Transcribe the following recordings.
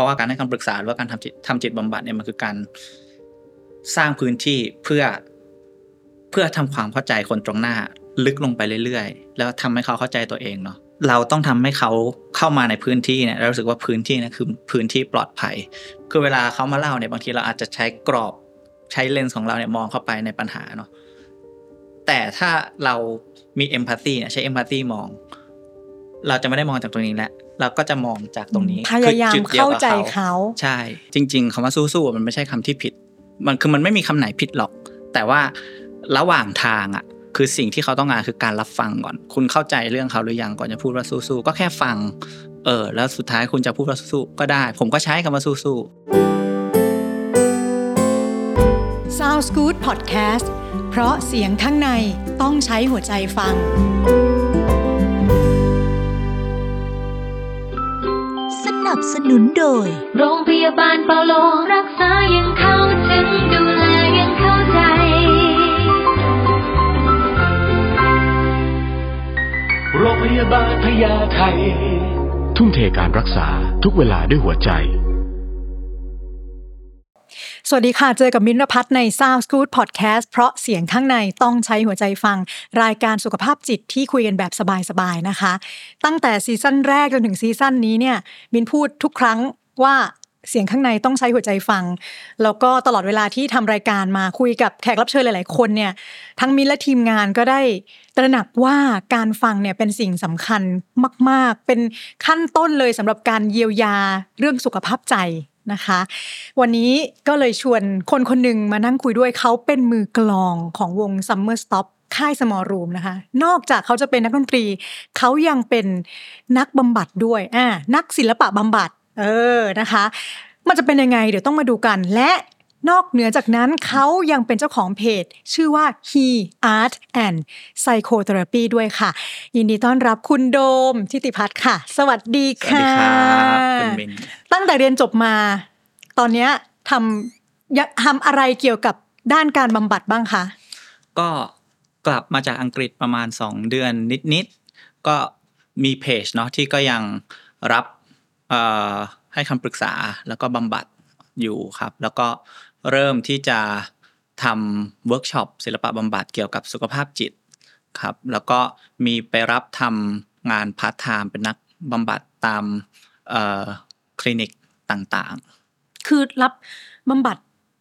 ราะว่าการให้คำปรึกษาหรือว่าการทำจิตทำจิตบำบัดเนี่ยมันคือการสร้างพื้นที่เพื่อเพื่อทำความเข้าใจคนตรงหน้า ลึกลงไปเรื่อยๆ แล้วทำให้เขาเข้าใจตัวเองเนาะเราต้องทำให้เขาเข้ามาในพื้นที่เนี่ยเรารู้สึกว่าพื้นที่นะคือพื้นที่ปลอดภัย คือเวลาเขามาเล่าเนี่ยบางทีเราอาจจะใช้กรอบใช้เลนส์ของเราเนี่ยมองเข้าไปในปัญหาเนาะแต่ถ้าเรามีเอมพัตตีเนี่ยใช้เอมพัตตีมอง เราจะไม่ได้มองจากตรงนี้แหละ เราก็จะมองจากตรงนี้พยายามคือจุดดีวเข้ากับใจเขาใช่ จริง ๆคำว่าสู้ๆมันไม่ใช่คำที่ผิด มันคือมันไม่มีคำไหนผิดหรอก แต่ว่าระหว่างทางอะคือสิ่งที่เขาต้องการคือการรับฟังก่อน คุณเข้าใจเรื่องเขาหรือยังก่อนจะพูดว่าสู้ๆก็แค่ฟัง เออ แล้วสุดท้ายคุณจะพูดว่าสู้ๆก็ได้ ผมก็ใช้คำว่าสู้ๆ Sounds Good Podcast เพราะเสียงข้างในต้องใช้หัวใจฟัง บสนุนโดย โรงพยาบาลเปาโลรักษายังเข้าถึงดูแลยังเข้าใจ โรงพยาบาลพญาไททุ่มเทการรักษาทุกเวลาด้วยหัวใจ สวัสดีค่ะ เจอกับมินรพัฒน์ใน Sound Good Podcast เพราะเสียงข้างในต้องใช้หัวใจฟัง รายการสุขภาพจิตที่คุยกันแบบสบายๆนะคะ ตั้งแต่ซีซั่นแรกจนถึงซีซั่นนี้เนี่ยมินพูดทุกครั้งว่าเสียงข้างในต้องใช้หัวใจฟัง แล้วก็ตลอดเวลาที่ทำรายการมาคุยกับแขกรับเชิญหลาย ๆ คนเนี่ยทั้งมินและทีมงานก็ได้ตระหนักว่าการฟังเนี่ยเป็นสิ่งสำคัญมาก ๆ เป็นขั้นต้นเลยสำหรับการเยียวยาเรื่องสุขภาพใจ นะคะ วันนี้ก็เลยชวนคนคนหนึ่งมานั่งคุยด้วยเขาเป็นมือกลองของวง Summer Stop ค่ายสมอลรูมนะคะ นอกจากเขาจะเป็นนักดนตรี เขายังเป็นนักบำบัดด้วยอ่านักศิลปะบำบัด เออนะคะ มันจะเป็นยังไง เดี๋ยวต้องมาดูกันและ นอกเหนือจากนั้นเขายังเป็นเจ้าของเพจ ชื่อว่า He Art and Psychotherapy ด้วยค่ะ ยินดีต้อนรับคุณโดมทิติพัฒน์ค่ะ สวัสดีสวัสค่ะดีครับคุณมินตั้งแต่เรียนจบมา ตอนเนี้ยทำยะทำอะไรเกี่ยวกับด้านการบำบัดบ้างคะ ก็กลับมาจากอังกฤษประมาณ 2 เดือนนิดๆ ก็มีเพจเนาะที่ก็ยังรับเอ่อให้คำปรึกษาแล้วก็บำบัด อยู่ครับ แล้วก็เริ่มที่จะทำเวิร์กช็อปศิลปะบำบัดเกี่ยวกับสุขภาพจิตครับ แล้วก็มีไปรับทำงานพาร์ทไทม์เป็นนักบำบัดตามเอ่อคลินิกต่างคือรับบำบัด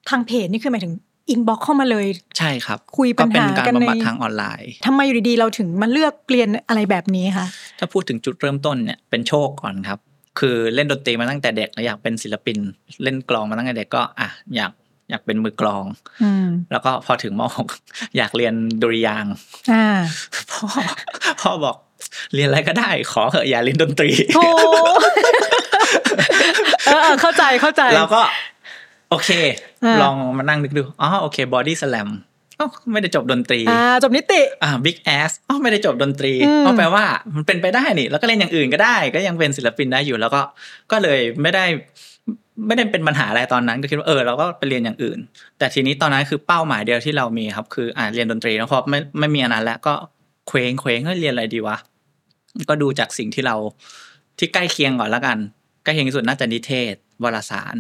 ทางเพจนี่คือหมายถึง inbox เข้ามาเลยๆใช่ครับ คุยปัญหาก็เป็นการกันในบำบัดทางออนไลน์ทำไมอยู่ดีๆเราถึงมาเลือกเรียนอะไรแบบนี้คะถ้าพูดถึงจุดเริ่มต้นเนี่ยเป็นโชคก่อนครับ คือเล่นดนตรีมาตั้งแต่เด็กแล้วอยากเป็นศิลปิน เล่นกลองมาตั้งแต่เด็กก็อะอยากอยากเป็นมือกลองอืมแล้วก็พอถึงม .6 อยากเรียนดุริยางค์อ่าพ่อพ่อบอกเรียนอะไรก็ได้ ขอเถอะอย่าเรียนดนตรีโธ่เออเออเข้าใจเข้าใจเราก็ โอเคอ่าลองมานั่งนึกดูอ๋อโอเคบอดี้สแลม ไม่ได้จบดนตรีอ่าจบนิติอ่า Big Ass อ๋อไม่ได้จบดนตรีอืมอ๋อแปลว่ามันเป็นไปได้นี่ แล้วก็เล่นอย่างอื่นก็ได้ ก็ยังเป็นศิลปินได้อยู่ แล้วก็ก็เลยไม่ได้ไม่ได้เป็นปัญหาอะไรตอนนั้นก็คิดว่าเออเราก็ไปเรียนอย่างอื่น แต่ทีนี้ตอนนั้นคือเป้าหมายเดียวที่เรามีครับ คืออ่าเรียนดนตรีแล้วพอไม่ไม่มีอันนั้นแล้วก็เคว้งเคว้งเฮ้ยเรียนอะไรดีวะก็ดูจากสิ่งที่เราที่ใกล้เคียงก่อนแล้วกันใกล้เคียงที่สุดน่าจะนิเทศวารสาร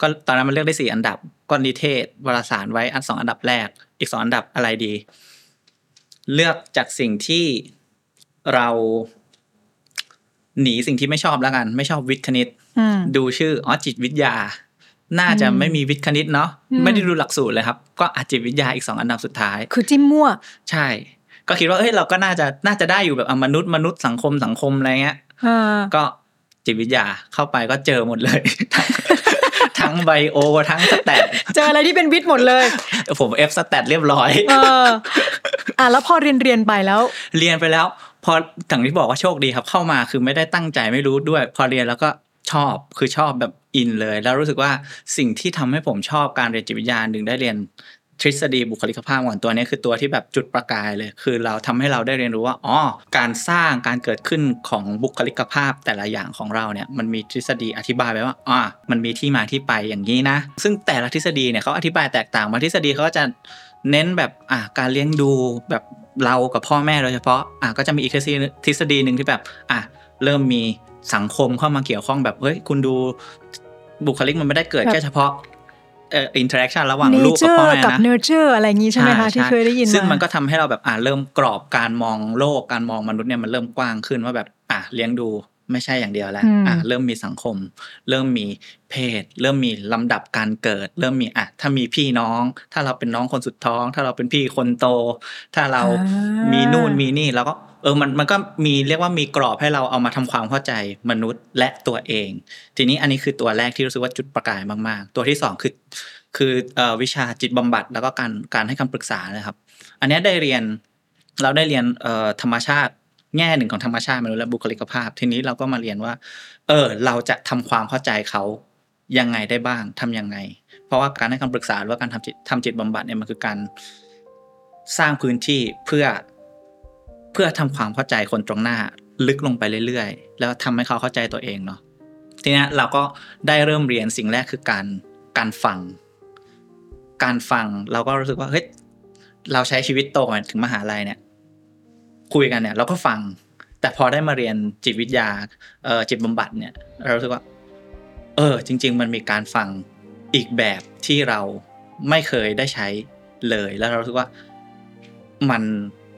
ก็ตอนนั้นมันเลือกได้สี่อันดับก็นิเทศวารสารไว้อันสองอันดับแรก อีกสองอันดับอะไรดี เลือกจากสิ่งที่เราหนีสิ่งที่ไม่ชอบแล้วกัน ไม่ชอบวิทย์คณิตอืมดูชื่ออ๋อจิตวิทยา น่าจะอืมไม่มีวิทย์คณิตเนาะอืมไม่ได้ดูหลักสูตรเลยครับ ก็อาจิตวิทยาอีกสองอันดับสุดท้าย คือจิ้มมั่ว ใช่ ก็คิดว่าเอ้ยเราก็น่าจะน่าจะได้อยู่แบบอะมนุษย์มนุษย์สังคมสังคมอะไรเงี้ยอ่าก็จิตวิทยาเข้าไปก็เจอหมดเลย ทั้งทั้ง bio ทั้ง statเจออะไรที่เป็นวิทย์หมดเลยผม F stat เรียบร้อยเอออะแล้วพอเรียนเรียนไปแล้ว เรียนไปแล้ว พออย่างที่บอกว่าโชคดีครับ เข้ามาคือไม่ได้ตั้งใจไม่รู้ด้วย พอเรียนแล้วก็ชอบคือชอบแบบอินเลย แล้วรู้สึกว่าสิ่งที่ทำให้ผมชอบการเรียนจิตวิทยาหนึ่งได้เรียน ทฤษฎีบุคลิกภาพก่อนตัวนี้คือตัวที่แบบจุดประกายเลย คือเราทำให้เราได้เรียนรู้ว่าอ๋อการสร้างการเกิดขึ้นของบุคลิกภาพแต่ละอย่างของเราเนี่ยมันมีทฤษฎีอธิบายไว้ว่าอ๋อมันมีที่มาที่ไปอย่างนี้นะ ซึ่งแต่ละทฤษฎีเนี่ยเขาอธิบายแตกต่างบางทฤษฎีเขาก็จะเน้นแบบอะการเลี้ยงดูแบบเรากับพ่อแม่โดยเฉพาะอะก็จะมีอีกทฤษฎีหนึ่งที่แบบอะเริ่มมีสังคมเข้ามาเกี่ยวข้องแบบเฮ้ยคุณดูบุคลิกมันไม่ได้เกิดแค่เฉพาะ เอ่อ interaction ระหว่างลูกกับ nature พ่อแม่กับนะ nurture อะไรอย่างงี้ใช่ไหมคะที่เคยได้ยินซึ่งมามันก็ทำให้เราแบบอ่าเริ่มกรอบการมองโลกการมองมนุษย์เนี่ยมันเริ่มกว้างขึ้นว่าแบบอะเลี้ยงดูไม่ใช่อย่างเดียวแล้วอืมอะเริ่มมีสังคม เริ่มมีเพศ เริ่มมีลำดับการเกิด เริ่มมีอะถ้ามีพี่น้อง ถ้าเราเป็นน้องคนสุดท้อง ถ้าเราเป็นพี่คนโต ถ้าเรามีมีนู่นมีนี่แล้วก็ เออมันมันก็มีเรียกว่ามีกรอบให้เราเอามาทำความเข้าใจมนุษย์และตัวเอง ทีนี้อันนี้คือตัวแรกที่รู้สึกว่าจุดประกายมากๆ ตัวที่สองคือ คือวิชาจิตบำบัดแล้วก็การการให้คำปรึกษานะครับ อันนี้ได้เรียนเราได้เรียนธรรมชาติแง่หนึ่งของธรรมชาติมนุษย์และบุคลิกภาพ ทีนี้เราก็มาเรียนว่า เออ เราจะทำความเข้าใจเขายังไงได้บ้างทำยังไง เพราะว่าการให้คำปรึกษาหรือว่าการทำจิตทำจิตบำบัดเนี่ยมันคือการสร้างพื้นที่เพื่อ พื่อทำความเข้าใจคนตรงหน้าลึกลงไปเรื่อยๆ แล้วทำให้เขาเข้าใจตัวเองเนาะทีนี้เราก็ได้เริ่มเรียนสิ่งแรกคือการการฟัง การฟังเราก็รู้สึกว่าเฮ้ยเราใช้ชีวิตโตมาถึงมหาลัยเนี่ย คุยกันเนี่ย เราก็ฟัง แต่พอได้มาเรียนจิตวิทยาจิตบำบัดเนี่ย เรารู้สึกว่า เออ จริง ๆ มันมีการฟังอีกแบบที่เราไม่เคยได้ใช้เลย แล้วเรารู้สึกว่ามัน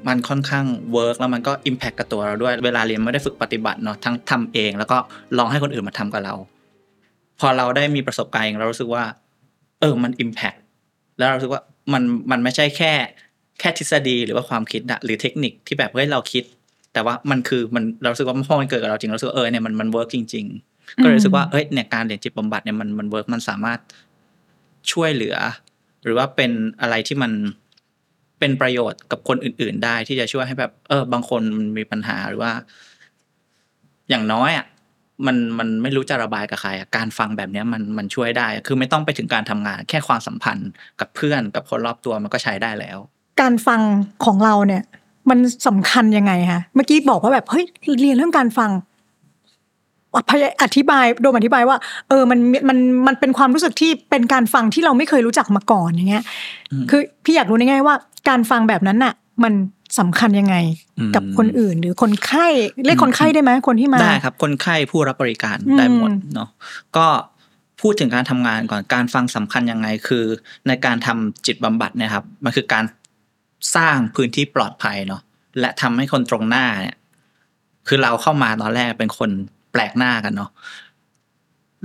มันค่อนข้าง work แล้วมันก็ impact กับตัวเราด้วย เวลาเรียนมันได้ฝึกปฏิบัติเนาะทั้งทำเอง แล้วก็ลองให้คนอื่นมาทำกับเรา พอเราได้มีประสบการณ์เองเรารู้สึกว่า เออมัน impactแล้วเรารู้สึกว่ามันมันไม่ใช่แค่แค่ทฤษฎีหรือว่าความคิดอะหรือเทคนิคที่แบบเฮ้ยเราคิด แต่ว่ามันคือมันเราสึกว่าพอมันเกิดกับเราจริงเราสึกว่าเออเนี่ยมันมัน work จริง ๆ ก็เลยรู้สึกว่าเอ้ยเนี่ยการเรียนจิตบำบัดเนี่ยมันมัน work มันสามารถช่วยเหลือ หรือว่าเป็นอะไรที่มัน เป็นประโยชน์กับคนอื่น ๆ ได้ที่จะช่วยให้แบบ เออ บางคนมันมีปัญหาหรือว่า อย่างน้อยอะมันมันไม่รู้จะระบายกับใครอะการฟังแบบเนี้ยมันมันช่วยได้ คือไม่ต้องไปถึงการทำงาน แค่ความสัมพันธ์กับเพื่อนกับคนรอบตัวมันก็ใช้ได้แล้ว การฟังของเราเนี่ย มันสำคัญยังไงคะเมื่อกี้บอกว่าแบบเฮ้ยเรียนเรื่องการฟัง อะพยายอธิบายโดมอธิบายว่า เออมันมันมันเป็นความรู้สึกที่เป็นการฟังที่เราไม่เคยรู้จักมาก่อนอย่างเงี้ยอืมคือพี่อยากรู้ในแง่ว่า การฟังแบบนั้นน่ะ มันสำคัญยังไงอืมกับคนอื่น หรือคนไข้เรียกคนไข้ได้ไหมคนที่มาได้ครับ คนไข้ผู้รับบริการอืมได้หมดเนาะก็พูดถึงการทำงานก่อนการฟังสำคัญยังไงคือ ในการทำจิตบำบัดเนะครับ มันคือการสร้างพื้นที่ปลอดภัยเนาะและทำให้คนตรงหน้าเนี่ย คือเราเข้ามาตอนแรกเป็นคน แปลกหน้ากันเนาะ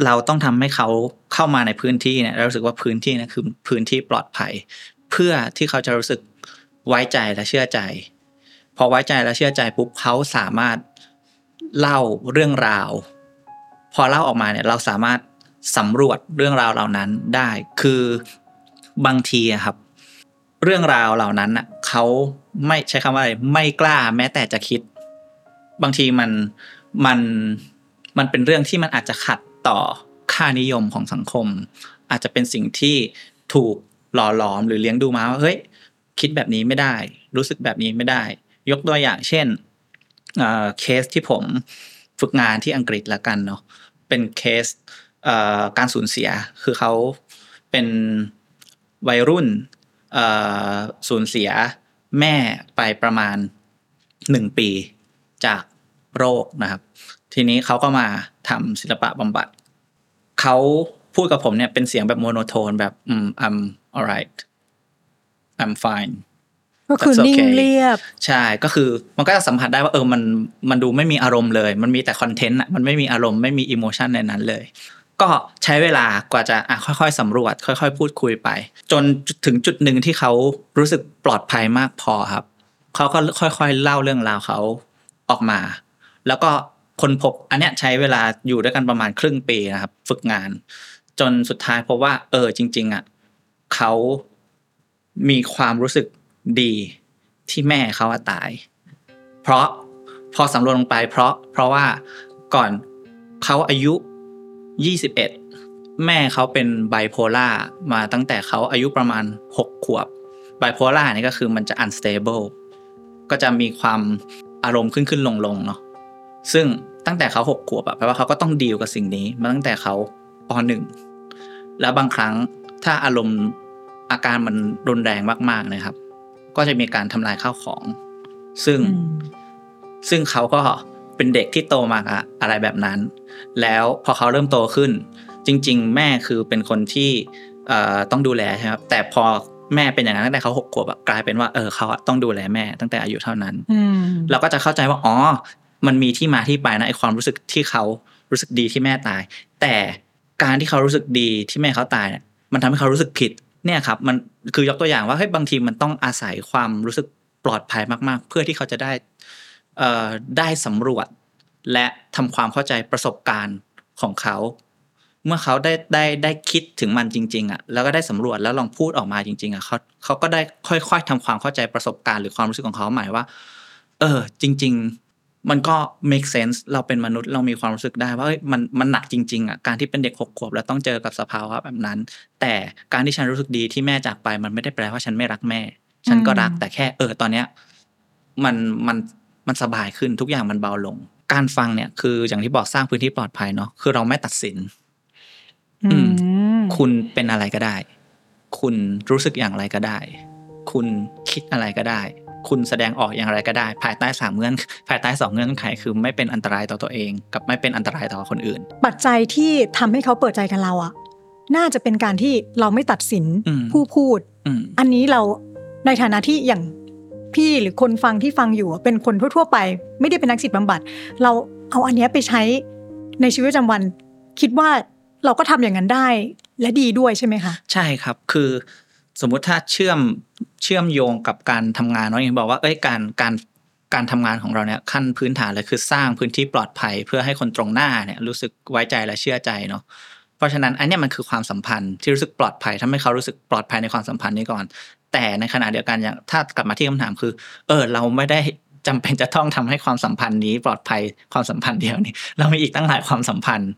เราต้องทำให้เขาเข้ามาในพื้นที่เนี่ยเรารู้สึกว่าพื้นที่นะคือพื้นที่ปลอดภัย เพื่อที่เขาจะรู้สึกไว้ใจและเชื่อใจ พอไว้ใจและเชื่อใจปุ๊บเขาสามารถเล่าเรื่องราว พอเล่าออกมาเนี่ยเราสามารถสำรวจเรื่องราวเหล่านั้นได้ คือบางทีอะครับ เรื่องราวเหล่านั้นน่ะเขาไม่ใช้คำว่าอะไรไม่กล้าแม้แต่จะคิด บางทีมันมัน มันเป็นเรื่องที่มันอาจจะขัดต่อค่านิยมของสังคม อาจจะเป็นสิ่งที่ถูกหล่อหลอมหรือเลี้ยงดูมาว่าเฮ้ยคิดแบบนี้ไม่ได้ รู้สึกแบบนี้ไม่ได้ ยกตัวอย่างเช่นเอ่อเคสที่ผมฝึกงานที่อังกฤษละกันเนาะเป็นเคสเอ่อการสูญเสียคือเขาเป็นวัยรุ่นเอ่อสูญเสียแม่ไปประมาณหนึ่งปีจากโรคนะครับ ทีนี้เขาก็มาทำศิลปะบำบัดเขาพูดกับผมเนี่ยเป็นเสียงแบบโมโนโทนแบบอืม I'm alright I'm fine ก็คือ That's นิ่ง okay เรียบ ใช่ ก็คือมันก็จะสัมผัสได้ว่าเออมันมันดูไม่มีอารมณ์เลย มันมีแต่คอนเทนต์อะมันไม่มีอารมณ์ไม่มีอิโมชันในนั้นเลย ก็ใช้เวลากว่าจะอะค่อยๆสำรวจ ค่อยๆ พูดคุยไป จนถึงจุดหนึ่งที่เขารู้สึกปลอดภัยมากพอครับ เขาก็ค่อยๆเล่าเรื่องราวเขาออกมา แล้วก็ คนพบอันเนี้ยใช้เวลาอยู่ด้วยกันประมาณครึ่งปีนะครับ ฝึกงาน จนสุดท้ายพบว่า เออจริง ๆอะเขามีความรู้สึกดีที่แม่เขาตาย เพราะพอสำรวจลงไป เพราะเพราะว่าก่อนเขาอายุ 21 แม่เขาเป็นไบโพล่ามาตั้งแต่เขาอายุประมาณ 6 ขวบไบโพล่านี่ก็คือมันจะ unstable ก็จะมีความอารมณ์ขึ้นขึ้นลงลงเนาะ ซึ่งตั้งแต่เขาหกขวบอะแปลว่าเขาก็ต้องดีลกับสิ่งนี้มาตั้งแต่เขาปหนึ่งแล้วบางครั้งถ้าอารมณ์อาการมันรุนแรงมากๆนะครับ ก็จะมีการทำลายข้าวของ ซึ่งอืมซึ่งเขาก็เป็นเด็กที่โตมาอะอะไรแบบนั้น แล้วพอเขาเริ่มโตขึ้น จริง ๆ แม่คือเป็นคนที่เอ่อต้องดูแลใช่ไหมครับแต่พอแม่เป็นอย่างนั้นตั้งแต่เขาหกขวบอะกลายเป็นว่าเออเขาอะต้องดูแลแม่ตั้งแต่อายุเท่านั้นอืมเราก็จะเข้าใจว่าอ๋อ มันมีที่มาที่ไปนะไอความรู้สึกที่เขารู้สึกดีที่แม่ตาย แต่การที่เขารู้สึกดีที่แม่เขาตายเนี่ยมันทำให้เขารู้สึกผิดเนี่ยครับมันคือยกตัวอย่างว่าเฮ้ยบางทีมันต้องอาศัยความรู้สึกปลอดภัยมาก ๆ เพื่อที่เขาจะได้เอ่อได้สำรวจ และทำความเข้าใจประสบการณ์ของเขา เมื่อเขาได้ได้ได้คิดถึงมันจริง ๆอะแล้วก็ได้สำรวจแล้วลองพูดออกมาจริง ๆอะเขาเขาก็ได้ค่อย ๆทำความเข้าใจประสบการณ์หรือความรู้สึกของเขาหมายว่า เออ จริง ๆ มันก็ make sense เราเป็นมนุษย์เรามีความรู้สึกได้ว่าเอ้ยมันมันหนักจริงๆอะการที่เป็นเด็กหกขวบแล้วต้องเจอกับสภาวะแบบนั้น แต่การที่ฉันรู้สึกดีที่แม่จากไป มันไม่ได้แปลว่าฉันไม่รักแม่ ฉันก็รักอืมแต่แค่เออตอนเนี้ยมันมันมันสบายขึ้นทุกอย่างมันเบาลง การฟังเนี่ยคืออย่างที่บอกสร้างพื้นที่ปลอดภัยเนาะคือเราไม่ตัดสิน อืม คุณเป็นอะไรก็ได้ คุณรู้สึกอย่างไรก็ได้ คุณคิดอะไรก็ได้ คุณแสดงออกอย่างไรก็ได้ ภายใต้สามเงื่อนภายใต้สองเงื่อนไขคือไม่เป็นอันตรายต่อตัวเอง กับไม่เป็นอันตรายต่อคนอื่น ปัจจัยที่ทำให้เขาเปิดใจกับเราอะน่าจะเป็นการที่เราไม่ตัดสินอืมผู้พูดอืมอันนี้เราในฐานะที่อย่างพี่หรือคนฟังที่ฟังอยู่อะเป็นคนทั่ว ๆ ไป ไม่ได้เป็นนักจิตบำบัด เราเอาอันเนี้ยไปใช้ในชีวิตประจำวัน คิดว่าเราก็ทำอย่างนั้นได้ และดีด้วยใช่ไหมคะ ใช่ครับคือ สมมุติถ้าเชื่อมเชื่อมโยงกับการทำงานเนาะอย่างบอกว่าเอ้ยการการการทำงานของเราเนี่ยขั้นพื้นฐานเลยคือสร้างพื้นที่ปลอดภัย เพื่อให้คนตรงหน้าเนี่ยรู้สึกไว้ใจและเชื่อใจเนาะเพราะฉะนั้นอันนี้มันคือความสัมพันธ์ที่รู้สึกปลอดภัยทำให้เขารู้สึกปลอดภัยในความสัมพันธ์นี้ก่อน แต่ในขณะเดียวกันอย่างถ้ากลับมาที่คำถามคือ เออเราไม่ได้จำเป็นจะต้องทำให้ความสัมพันธ์นี้ปลอดภัยความสัมพันธ์เดียวนี้ เรามีอีกตั้งหลายความสัมพันธ์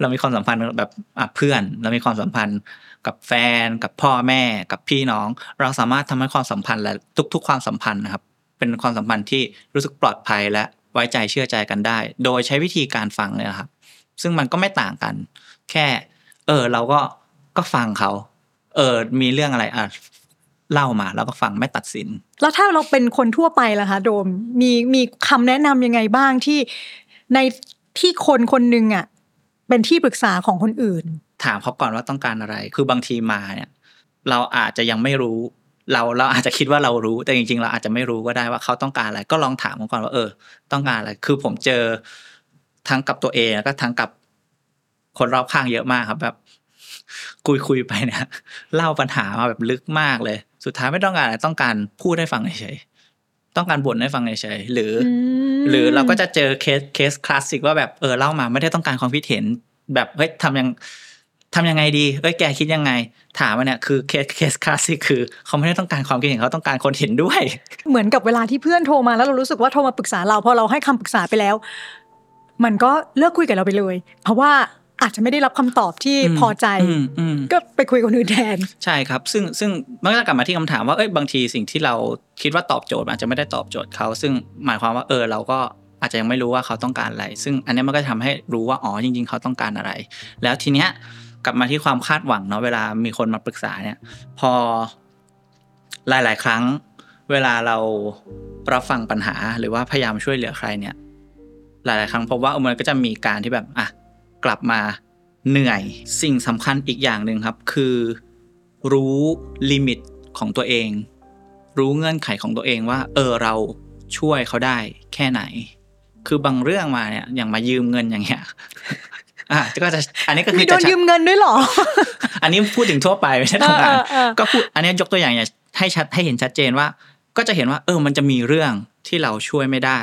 เรามีความสัมพันธ์แบบเพื่อน เรามีความสัมพันธ์ กับแฟน กับพ่อแม่กับพี่น้อง เราสามารถทำให้ความสัมพันธ์และทุก ๆ ความสัมพันธ์นะครับ เป็นความสัมพันธ์ที่รู้สึกปลอดภัยและไว้ใจเชื่อใจกันได้ โดยใช้วิธีการฟังเนี่ยครับ ซึ่งมันก็ไม่ต่างกัน แค่ เออ เราก็ก็ฟังเขา เออ มีเรื่องอะไรอะเล่ามาแล้วก็ฟังไม่ตัดสิน แล้วถ้าเราเป็นคนทั่วไปล่ะคะโดมมีมีคำแนะนำยังไงบ้างที่ในที่คนคนหนึ่งอะเป็นที่ปรึกษาของคนอื่น ถามเขาก่อนว่าต้องการอะไร คือบางทีมาเนี่ยเราอาจจะยังไม่รู้ เราเราอาจจะคิดว่าเรารู้ แต่จริงๆ เราอาจจะไม่รู้ก็ได้ว่าเขาต้องการอะไร ก็ลองถามเขาก่อนว่าเออ ต้องการอะไร คือผมเจอทั้งกับตัวเองแล้วก็ทั้งกับคนรอบข้างเยอะมากครับ แบบ คุยคุยๆไปเนี่ยเล่าปัญหามาแบบลึกมากเลย สุดท้ายไม่ต้องการอะไรต้องการพูดให้ฟังเฉยๆต้องการบ่นให้ฟังเฉยๆหรืออมหรือเราก็จะเจอ case case classic ว่าแบบเออเล่ามาไม่ได้ต้องการความคิดเห็น แบบเฮ้ยทำยัง ทำยังไงดี เอ้ยแกคิดยังไง ถามมาเนี่ยคือ case case classic คือเขาไม่ได้ต้องการความคิดเห็นเขาต้องการคนเห็นด้วย เหมือนกับเวลาที่เพื่อนโทรมาแล้วเรารู้สึกว่าโทรมาปรึกษาเราพอเราให้คำปรึกษาไปแล้ว มันก็เลิกคุยกับเราไปเลย เพราะว่าอาจจะไม่ได้รับคำตอบที่อืมพอใจอืมอืมก็ไปคุยกับคนอื่นแทน ใช่ครับ ซึ่งซึ่งมันก็จะกลับมาที่คำถามว่าเอ้ยบางทีสิ่งที่เราคิดว่าตอบโจทย์มันอาจจะไม่ได้ตอบโจทย์เขาซึ่งหมายความว่าเออเราก็อาจจะยังไม่รู้ว่าเขาต้องการอะไร ซึ่งอันเนี้ยมันก็ทำให้รู้ว่าอ๋อจริง ๆ เขาต้องการอะไร แล้วทีเนี้ย กลับมาที่ความคาดหวังเนาะเวลามีคนมาปรึกษาเนี่ย พอหลาย ๆ ครั้ง เวลาเรารับฟังปัญหาหรือว่าพยายามช่วยเหลือใครเนี่ย หลาย ๆ ครั้งพบว่าอมันก็จะมีการที่แบบอะกลับมาเหนื่อยสิ่งสำคัญอีกอย่างหนึ่งครับ คือ รู้ลิมิตของตัวเอง รู้เงื่อนไขของตัวเองว่า เออเราช่วยเขาได้แค่ไหน คือบางเรื่องมาเนี่ยอย่างมายืมเงินอย่างเงี้ย อะก็จะอันนี้ก็คืมีอโดจะนชัดยืมเงินด้วยเหรอ อันนี้พูดถึงทั่วไปไม่ใช่ทำงานเออเออเออก็พูดอันนี้ยกตัวอย่างอย่างให้ชัดให้เห็นชัดเจนว่า ก็จะเห็นว่า เออ มันจะมีเรื่องที่เราช่วยไม่ได้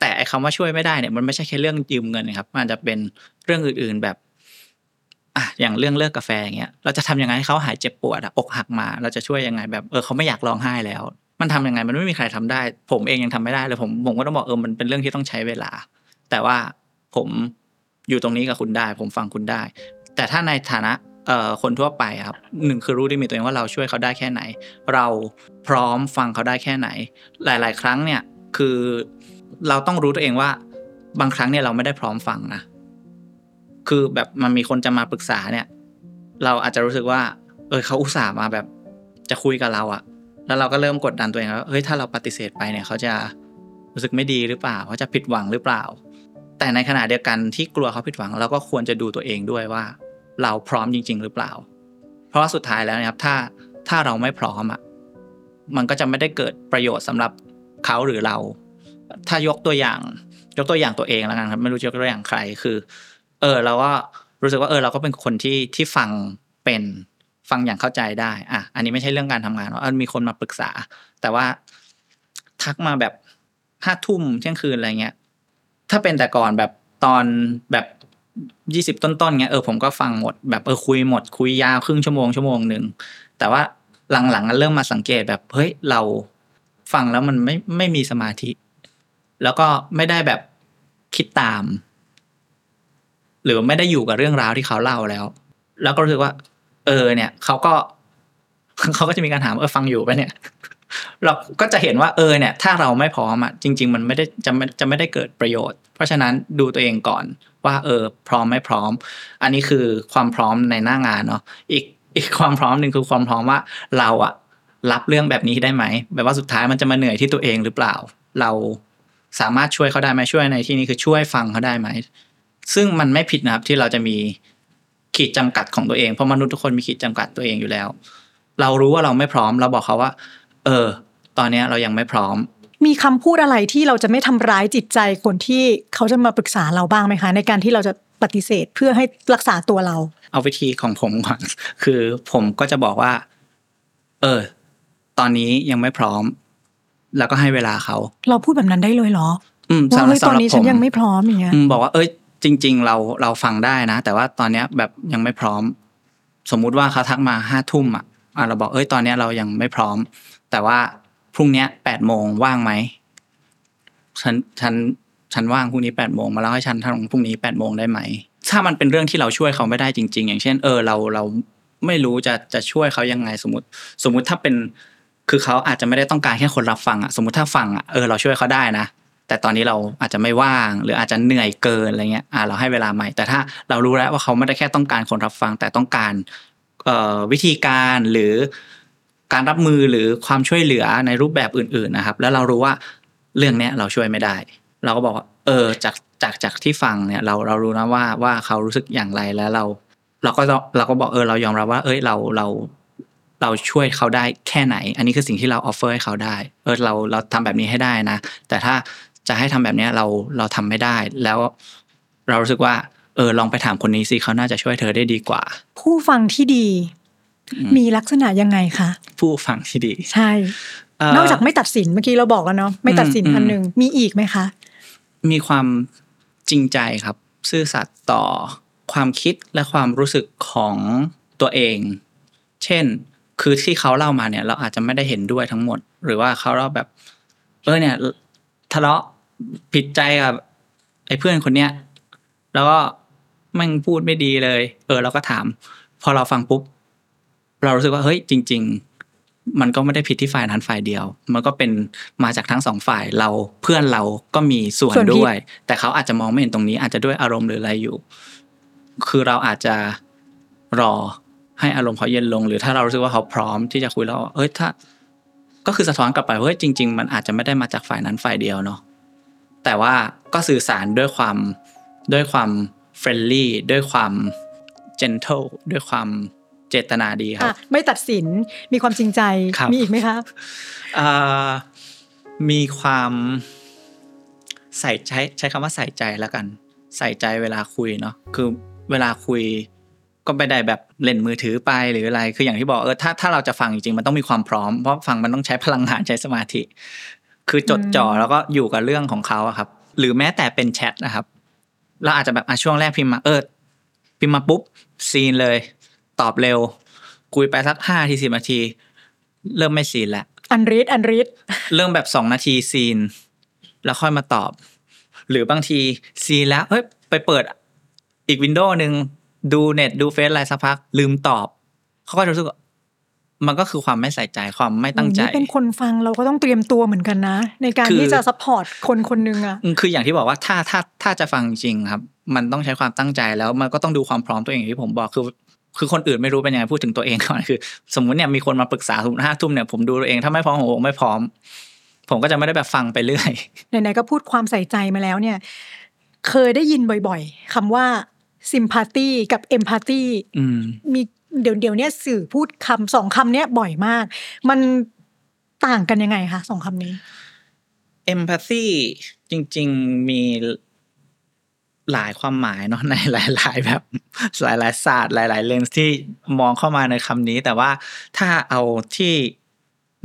แต่ไอ้คำว่าช่วยไม่ได้เนี่ยมันไม่ใช่แค่เรื่องยืมเงินนะครับ มันอาจจะเป็นเรื่องอื่น ๆแบบอะอย่างเรื่องเลิกกาแฟอย่างเงี้ยเราจะทำยังไงให้เขาหายเจ็บปวดอะอกหักมา เราจะช่วยยังไงแบบเออเขาไม่อยากร้องไห้แล้ว มันทำยังไงมันไม่มีใครทำได้ ผมเองยังทำไม่ได้เลยผมผมก็ต้องบอกเออมันเป็นเรื่องที่ต้องใช้เวลา แต่ว่าผม อยู่ตรงนี้กับคุณได้ ผมฟังคุณได้ แต่ถ้าในฐานะคนทั่วไปครับหนึ่งคือรู้ดิมิตตัวเองว่าเราช่วยเขาได้แค่ไหน เราพร้อมฟังเขาได้แค่ไหน หลาย ๆ ครั้งเนี่ยคือเราต้องรู้ตัวเองว่า บางครั้งเนี่ยเราไม่ได้พร้อมฟังนะคือแบบมันมีคนจะมาปรึกษาเนี่ย เราอาจจะรู้สึกว่า เออเขาอุตส่าห์มาแบบ จะคุยกับเราอะแล้วเราก็เริ่มกดดันตัวเองว่าเฮ้ยถ้าเราปฏิเสธไปเนี่ยเขาจะรู้สึกไม่ดีหรือเปล่าเขาจะผิดหวังหรือเปล่า แต่ในขณะเดียวกันที่กลัวเขาผิดหวัง เราก็ควรจะดูตัวเองด้วยว่า เราพร้อมจริง ๆ หรือเปล่า เพราะว่าสุดท้ายแล้วนะครับ ถ้าถ้าเราไม่พร้อมอะมันก็จะไม่ได้เกิดประโยชน์สำหรับเขาหรือเรา ถ้ายกตัวอย่าง ยกตัวอย่างตัวเองแล้วกันครับ ไม่รู้จะยกตัวอย่างใครคือ เออเราก็รู้สึกว่าเออเราก็เป็นคนที่ที่ฟังเป็นฟังอย่างเข้าใจได้อะอันนี้ไม่ใช่เรื่องการทำงานว่ามีคนมาปรึกษา แต่ว่าทักมาแบบห้าทุ่มเที่ยงคืนอะไรเงี้ย ถ้าเป็นแต่ก่อนแบบตอนแบบยี่สิบต้นๆเงี้ยเออผมก็ฟังหมดแบบเออคุยหมด คุยยาวครึ่งชั่วโมงชั่วโมงหนึ่งแต่ว่าหลังๆเริ่มมาสังเกตแบบเฮ้ยเราฟังแล้วมันไม่ไม่มีสมาธิ แล้วก็ไม่ได้แบบคิดตาม หรือไม่ได้อยู่กับเรื่องราวที่เขาเล่าแล้ว แล้วก็รู้สึกว่า เออเนี่ยเขาก็เขาก็จะมีการถามเออฟังอยู่ปะเนี่ย เราก็จะเห็นว่าเออเนี่ยถ้าเราไม่พร้อมอะจริง ๆ มันไม่ได้จะไม่จะไม่ได้เกิดประโยชน์ เพราะฉะนั้นดูตัวเองก่อนว่าเออพร้อมไม่พร้อม อันนี้คือความพร้อมในหน้างานเนาะอีกอีกความพร้อมหนึ่งคือความพร้อมว่าเราอะรับเรื่องแบบนี้ได้ไหมแบบว่าสุดท้ายมันจะมาเหนื่อยที่ตัวเองหรือเปล่า เราสามารถช่วยเขาได้ไหมช่วยในที่นี้คือช่วยฟังเขาได้ไหมซึ่งมันไม่ผิดนะครับที่เราจะมีขีดจำกัดของตัวเองเพราะมนุษย์ทุกคนมีขีดจำกัดตัวเองอยู่แล้ว เรารู้ว่าเราไม่พร้อมเราบอกเขาว่า เออ ตอนเนี้ยเรายังไม่พร้อม มีคำพูดอะไรที่เราจะไม่ทำร้ายจิตใจคนที่เขาจะมาปรึกษาเราบ้างไหมคะ ในการที่เราจะปฏิเสธเพื่อให้รักษาตัวเรา เอาวิธีของผมก่อนคือผมก็จะบอกว่า เออ ตอนนี้ยังไม่พร้อม แล้วก็ให้เวลาเขา เราพูดแบบนั้นได้เลยเหรอ อืมว่าสำหรับเฮ้ยตอนนี้สำหรับฉันผยังไม่พร้อมอย่างเงี้ยอืมบอกว่าเอ้ยจริง ๆ เราเราฟังได้นะ แต่ว่าตอนเนี้ยแบบยังไม่พร้อม สมมุติว่าเขาทักมาห้าทุ่มอะอะเราบอกเอ้ยตอนเนี้ยเรายังไม่พร้อม แต่ว่าพรุ่งนี้แปดโมงว่างไหมฉันฉันฉันว่างพรุ่งนี้แปดโมงมาแล้วให้ฉันทำพรุ่งนี้แปดโมงได้ไหมถ้ามันเป็นเรื่องที่เราช่วยเขาไม่ได้จริง ๆ อย่างเช่น เออเราเราไม่รู้จะจะช่วยเขายังไงสมมติ สมมุติถ้าเป็นคือเขาอาจจะไม่ได้ต้องการแค่คนรับฟังอะสมมติถ้าฟังอะเออเราช่วยเขาได้นะแต่ตอนนี้เราอาจจะไม่ว่าง หรืออาจจะเหนื่อยเกินอะไรเงี้ยอ่าเราให้เวลาใหม่ แต่ถ้าเรารู้แล้วว่าเขาไม่ได้แค่ต้องการคนรับฟัง แต่ต้องการเอ่อวิธีการหรือ การรับมือหรือความช่วยเหลือในรูปแบบอื่น ๆนะครับ แล้วเรารู้ว่าเรื่องเนี้ยเราช่วยไม่ได้ เราก็บอกว่าเออจากจากจากที่ฟังเนี่ยเราเรารู้นะว่าว่าเขารู้สึกอย่างไรแล้วเรา เราก็เราก็บอกเออเรายอมรับว่า เอ้ยเราเราเราช่วยเขาได้แค่ไหน อันนี้คือสิ่งที่เราออฟเฟอร์ให้เขาได้ เออเราเราทำแบบนี้ให้ได้นะ แต่ถ้าจะให้ทำแบบนี้เราเราทำไม่ได้ แล้วเรารู้สึกว่า เออลองไปถามคนนี้สิเขาน่าจะช่วยเธอได้ดีกว่า ผู้ฟังที่ดี มมีลักษณะยังไงคะผู้ฟังที่ดี ใช่เอ่อนอกจากไม่ตัดสินเมื่อกี้เราบอกแล้วเนาะไม่ตัดสินอืมอันหนึ่งมีอีกไหมคะ มีความจริงใจครับ ซื่อสัตย์ต่อความคิดและความรู้สึกของตัวเอง เช่น คือที่เขาเล่ามาเนี่ย เราอาจจะไม่ได้เห็นด้วยทั้งหมด หรือว่าเขาเล่าแบบ เออเนี่ยทะเลาะผิดใจกับไอ้เพื่อนคนเนี้ยแล้วก็แมันพูดไม่ดีเลย เออ เราก็ถาม พอเราฟังปุ๊บ เรารู้สึกว่าเฮ้ยจริง ๆ มันก็ไม่ได้ผิดที่ฝ่ายนั้นฝ่ายเดียว มันก็เป็นมาจากทั้งสองฝ่ายเราเพื่อนเราก็มีส่วนส่วนผิดด้วย แต่เขาอาจจะมองไม่เห็นตรงนี้ อาจจะด้วยอารมณ์หรืออะไรอยู่ คือเราอาจจะรอให้อารมณ์เขาเย็นลง หรือถ้าเรารู้สึกว่าเขาพร้อมที่จะคุยแล้วเอ้ยถ้า ก็คือสะท้อนกลับไปว่าเฮ้ยจริง ๆ มันอาจจะไม่ได้มาจากฝ่ายนั้นฝ่ายเดียวเนาะแต่ว่าก็สื่อสารด้วยความด้วยความ friendly ด้วยความ gentle ด้วยความ เจตนาดีครับอะไม่ตัดสินมีความจริงใจครับมีอีกไหมคะอ่ามีความใส่ใจใช้คำว่าใส่ใจแล้วกัน ใส่ใจเวลาคุยเนาะคือเวลาคุย ก็ไม่ได้แบบเล่นมือถือไปหรืออะไร คืออย่างที่บอกเออถ้าถ้าเราจะฟังจริงๆมันต้องมีความพร้อมเพราะฟังมันต้องใช้พลังงานใช้สมาธิ คือจดจ่อแล้วก็อยู่กับเรื่องของเขาอะครับ หรือแม้แต่เป็นแชทนะครับ เราอาจจะแบบอะช่วงแรกพิมพ์มาเออพิมพ์มาปุ๊บซีนเลย ตอบเร็ว คุยไปสักห้าทีสิบนาที เริ่มไม่ซีนแล้วunread unreadเริ่มแบบสองนาที seen แล้วค่อยมาตอบ หรือบางที seen แล้วเฮ้ยไปเปิดอีก window หนึ่งดูเน็ตดูเฟซอะไรสักพัก ลืมตอบ เขาก็จะรู้สึกว่ามันก็คือความไม่ใส่ใจความไม่ตั้งใจนี่เป็นคนฟังเราก็ต้องเตรียมตัวเหมือนกันนะ ในการคือที่จะ support คนคนหนึ่งอะอืมคืออย่างที่บอกว่าถ้าถ้าถ้าจะฟังจริงครับ มันต้องใช้ความตั้งใจแล้วมันก็ต้องดูความพร้อมตัวเองอย่างที่ผมบอกคือ คือคนอื่นไม่รู้เป็นยังไงพูดถึงตัวเองก่อนคือ สมมุติเนี่ยมีคนมาปรึกษาสมมติห้าทุ่มเนี่ยผมดูตัวเองถ้าไม่พร้อมผมบอกไม่พร้อม ผมก็จะไม่ได้แบบฟังไปเรื่อยไหนๆก็พูดความใส่ใจมาแล้วเนี่ย เคยได้ยินบ่อย ๆคำว่า sympathy กับ empathy อืมมีเดี๋ยวเดี๋ยวเนี้ยสื่อพูดคำสองคำเนี้ยบ่อยมาก มันต่างกันยังไงคะสองคำนี้ empathy จริง ๆมี หลายความหมายเนาะในหลาย ๆ แบบหลายๆศาสตร์หลาย ๆ เลนส์ที่มองเข้ามาในคำนี้ แต่ว่าถ้าเอาที่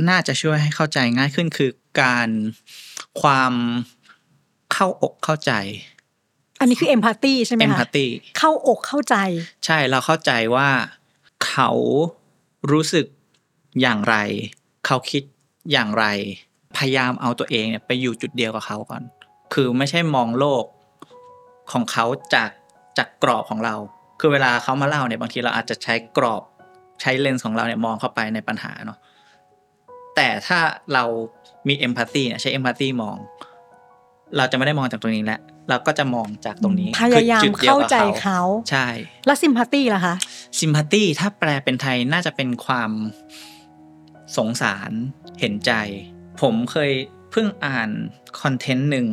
น่าจะช่วยให้เข้าใจง่ายขึ้นคือการความเข้าอกเข้าใจ อันนี้คือ empathy ใช่ไหมคะ empathy เข้าอกเข้าใจ ใช่เราเข้าใจว่าเขารู้สึกอย่างไร เขาคิดอย่างไร พยายามเอาตัวเองเนี่ยไปอยู่จุดเดียวกับเขาก่อน คือไม่ใช่มองโลก ของเขาจากจากกรอบของเรา คือเวลาเขามาเล่าเนี่ยบางทีเราอาจจะใช้กรอบใช้เลนส์ของเราเนี่ยมองเข้าไปในปัญหาเนาะแต่ถ้าเรามีเอมพัตตีเนี่ยใช้เอมพัตตีมอง เราจะไม่ได้มองจากตรงนี้แหละเราก็จะมองจากตรงนี้พยายามคือจุดดีวเข้ากับใจเขาใช่ แล้ว sympathy ล่ะคะซิมพัตตีถ้าแปลเป็นไทยน่าจะเป็นความสงสารเห็นใจ ผมเคยเพิ่งอ่าน content หนึ่ง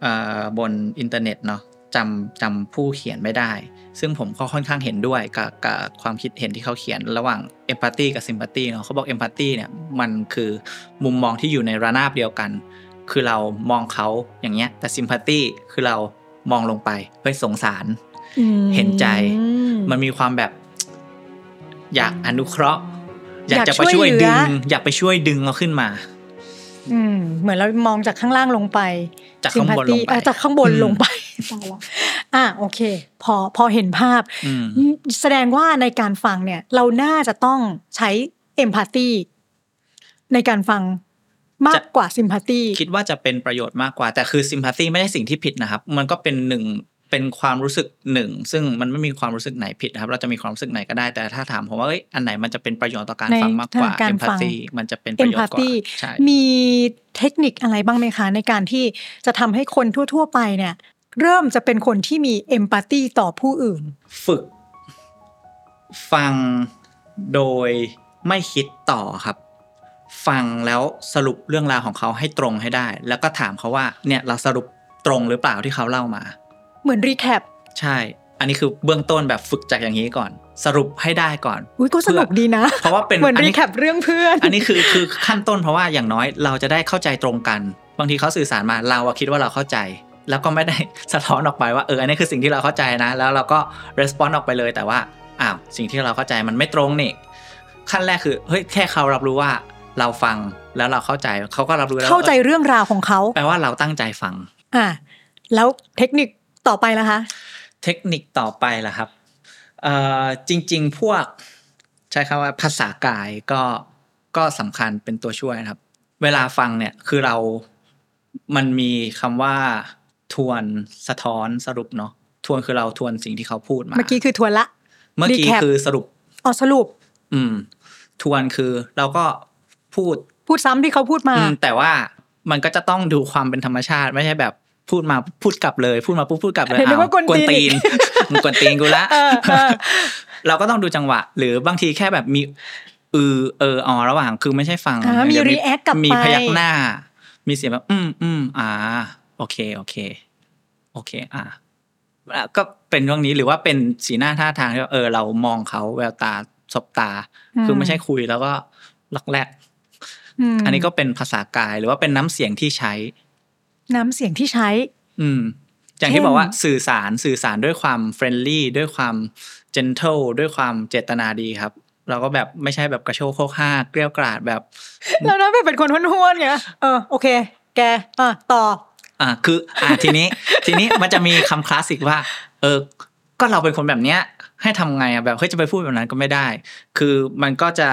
เอ่อบนอินเทอร์เน็ตเนาะ จำจำผู้เขียนไม่ได้ ซึ่งผมก็ค่อนข้างเห็นด้วยกับกับความคิดเห็นที่เขาเขียนระหว่าง empathy กับ sympathy เนาะเขาบอก empathy เนี่ยมันคือมุมมองที่อยู่ในระนาบเดียวกัน คือเรามองเขาอย่างเงี้ย แต่ sympathy คือเรามองลงไปเพื่อสงสารอืมเห็นใจ มันมีความแบบ อยากอนุเคราะห์ อยากอยากจะไปช่วยช่วยเหลืดึองอยากไปช่วยดึงเอาขึ้นมาอืมเหมือนเรามองจากข้างล่างลงไป จากข้างบนลงไป sympathy เอ่อจากข้างบนอืมลงไป ตายแล้วอะโอเค พอพอเห็นภาพอืมแสดงว่าในการฟังเนี่ย เราน่าจะต้องใช้เอมพัตตีในการฟังมากกว่าซิมพัตตีคิดว่าจะเป็นประโยชน์มากกว่า แต่คือซิมพัตตีไม่ใช่สิ่งที่ผิดนะครับ มันก็เป็นหนึ่งเป็นความรู้สึกหนึ่ง ซึ่งมันไม่มีความรู้สึกไหนผิดนะครับ เราจะมีความรู้สึกไหนก็ได้แต่ถ้าถามผมว่าเอ้ยอันไหนมันจะเป็นประโยชน์ต่อการในฟังมากกว่าการเอมพัตฟังตีมันจะเป็นปเอระมโยชพัตน์กว่าตีใช่มีเทคนิคอะไรบ้างไหมคะ ในการที่จะทำให้คนทั่ว ๆ ไปเนี่ย เริ่มจะเป็นคนที่มีเอมพัตตีต่อผู้อื่น ฝึก ฟังโดยไม่คิดต่อครับ ฟังแล้วสรุปเรื่องราวของเขาให้ตรงให้ได้ แล้วก็ถามเขาว่าเนี่ยเราสรุปตรงหรือเปล่าที่เขาเล่ามา เหมือน recap ใช่ อันนี้คือเบื้องต้นแบบฝึกจากอย่างนี้ก่อน สรุปให้ได้ก่อนอุ้ยก็สนุกดีนะ เพราะว่าเป็นเหมือนอันนี้ recap เรื่องเพื่อน อันนี้คือคือขั้นต้นเพราะว่าอย่างน้อยเราจะได้เข้าใจตรงกัน บางทีเขาสื่อสารมาเราอะคิดว่าเราเข้าใจ แล้วก็ไม่ได้สะท้อนออกไปว่าเอออันนี้คือสิ่งที่เราเข้าใจนะ แล้วเราก็ response ออกไปเลยแต่ว่าอ้าวสิ่งที่เราเข้าใจมันไม่ตรงนี่ขั้นแรกคือเฮ้ยแค่เขารับรู้ว่าเราฟังแล้วเราเข้าใจเขาก็รับรู้แล้วเข้าใจเรื่องราวของเขาแปลว่าเราตั้งใจฟังอะแล้วเทคนิคต่อไปล่ะคะ เทคนิคต่อไปล่ะครับเอ่อจริง ๆ พวกใช้คำว่าภาษากายก็ก็สำคัญเป็นตัวช่วยนะครับ เวลาฟังเนี่ยคือเรามันมีคำว่า ทวนสะท้อนสรุปเนาะทวนคือเราทวนสิ่งที่เขาพูดมา เมื่อกี้คือทวนละ เมื่อกี้ recap คือสรุปอ๋อสรุป อืม ทวนคือเราก็พูดพูดซ้ำที่เขาพูดมาอืมแต่ว่ามันก็จะต้องดูความเป็นธรรมชาติไม่ใช่แบบพูดมาพูดกลับเลย พูดมาปุ๊บพูดกลับเลยเห็นไหมอ้าวว่ากวนตีนตีนมึงกวนตีนกูละเออเออเราก็ต้องดูจังหวะ หรือบางทีแค่แบบมีอือเออออระหว่างคือไม่ใช่ฟังอ่ามีเดี๋ยว react กลับมีไปพยักหน้า มีเสียงแบบ อืมอืมอ่า โอเคโอเค โอเค อ่าแล้วก็เป็นเรื่องนี้หรือว่าเป็นสีหน้าท่าทางที่ว่าเออ เรามองเขาแววตาสบตา คือไม่ใช่คุยแล้วก็ลอกแลกอันนี้ก็เป็นภาษากายหรือว่าเป็นน้ำเสียงที่ใช้ น้ำเสียงที่ใช้ อืม อย่างเช่ที่บอกว่าสื่อสารสื่อสารด้วยความ friendly ด้วยความ gentle ด้วยความเจตนาดีครับ เราก็แบบไม่ใช่แบบกระโชกโฮกฮากเกรี้ยวกราดแบบ แล้วนะแบบเป็นคนห้วนๆไงเออโอเค แกอะต่อ อ่าคืออ่าทีนี้ทีนี้มันจะมีคำคลาสสิกว่า เออ ก็เราเป็นคนแบบเนี้ย ให้ทำไงอะแบบเฮ้ยจะไปพูดแบบนั้นก็ไม่ได้ คือมันก็จะ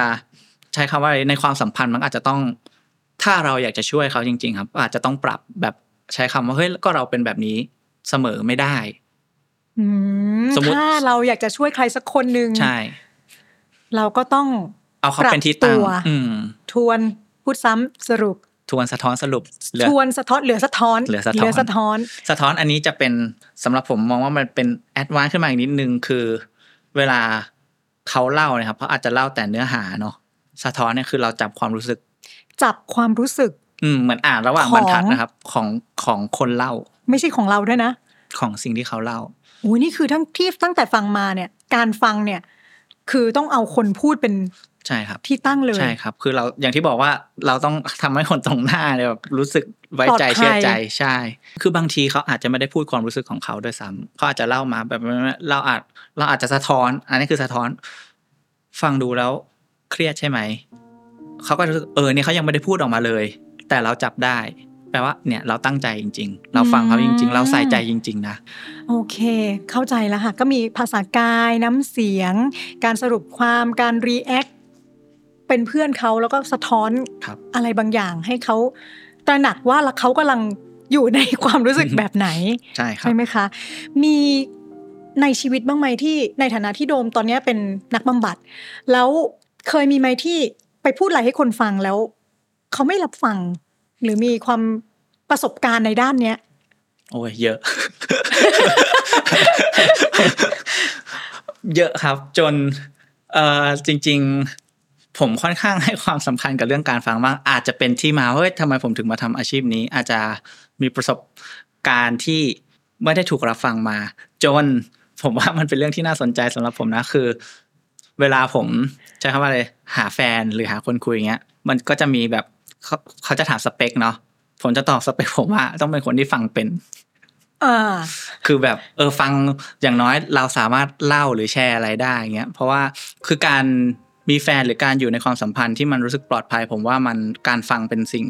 ใช้คำว่าอะไรในความสัมพันธ์มันอาจจะต้อง ถ้าเราอยากจะช่วยเขาจริง ๆ ครับ อาจจะต้องปรับแบบใช้คำว่าเฮ้ยก็เราเป็นแบบนี้เสมอไม่ได้อืมสมมุติถ้าเราอยากจะช่วยใครสักคนหนึ่งใช่ เราก็ต้องเอาเขาเป็นที่ตั้งปรับตัวอืมทวนพูดซ้ำสรุปท วนสะท้อนสรุปเหลือทวนสะท้อนเหลือสะท้อนเหลือสะท้อนสะท้อน สะท้อนอันนี้จะเป็นสำหรับผมมองว่ามันเป็น advance ขึ้นมาอีกนิดนึงคือ เวลาเขาเล่าเนี่ยครับเขาอาจจะเล่าแต่เนื้อหาเนาะสะท้อนเนี่ยคือเราจับความรู้สึก จับความรู้สึก อืมเหมือนอ่านระหว่างของบรรทัดนะครับ ของของคนเล่า ไม่ใช่ของเราด้วยนะ ของสิ่งที่เขาเล่าโอ้ยนี่คือทั้งที่ตั้งแต่ฟังมาเนี่ย การฟังเนี่ย คือต้องเอาคนพูดเป็น ใช่ครับ ที่ตั้งเลยใช่ครับ คือเราอย่างที่บอกว่าเราต้องทำให้คนตรงหน้าเนี่ยแบบรู้สึกไว้ใจปลอดภัยเชื่อใจใช่ คือบางทีเขาอาจจะไม่ได้พูดความรู้สึกของเขาด้วยซ้ำเขาอาจจะเล่ามาแบบเราอาจเราอาจจะสะท้อน อันนี้คือสะท้อน ฟังดูแล้วเครียดใช่ไหมเขาก็รู้สึกเออเนี่ยเขายังไม่ได้พูดออกมาเลย แต่เราจับได้ แปลว่าเนี่ยเราตั้งใจจริง ๆ เราฟังเขาจริง ๆ เราใส่ใจจริง ๆ นะ โอเค เข้าใจแล้วค่ะ ก็มีภาษากายน้ำเสียง การสรุปความการรีแอค เป็นเพื่อนเขาแล้วก็สะท้อนครับอะไรบางอย่างให้เขาตระหนักว่าเขากำลังอยู่ในความรู้สึกแบบไหนใช่ครับใช่ไหมคะ มีในชีวิตบ้างไหมที่ในฐานะที่โดมตอนเนี้ยเป็นนักบำบัด แล้วเคยมีไหมที่ไปพูดอะไรให้คนฟังแล้วเขาไม่รับฟัง หรือมีความประสบการณ์ในด้านเนี้ย โอ้ยเยอะ เยอะครับ จนเอ่อจริง ๆ ผมค่อนข้างให้ความสำคัญกับเรื่องการฟังมากอาจจะเป็นที่มาว่าเฮ้ยทำไมผมถึงมาทำอาชีพนี้ อาจจะมีประสบการณ์ที่ไม่ได้ถูกรับฟังมา จนผมว่ามันเป็นเรื่องที่น่าสนใจสำหรับผมนะคือ เวลาผมใช้คำว่าอะไรหาแฟนหรือหาคนคุยอย่างเงี้ย มันก็จะมีแบบเขาเขาจะถามสเปคเนาะผมจะตอบสเปคผมว่าต้องเป็นคนที่ฟังเป็นอ่าคือแบบเออฟังอย่างน้อยเราสามารถเล่าหรือแชร์อะไรได้เงี้ยเพราะว่าคือการ มีแฟนหรือการอยู่ในความสัมพันธ์ที่มันรู้สึกปลอดภัย ผมว่ามันการฟังเป็นสิ่ง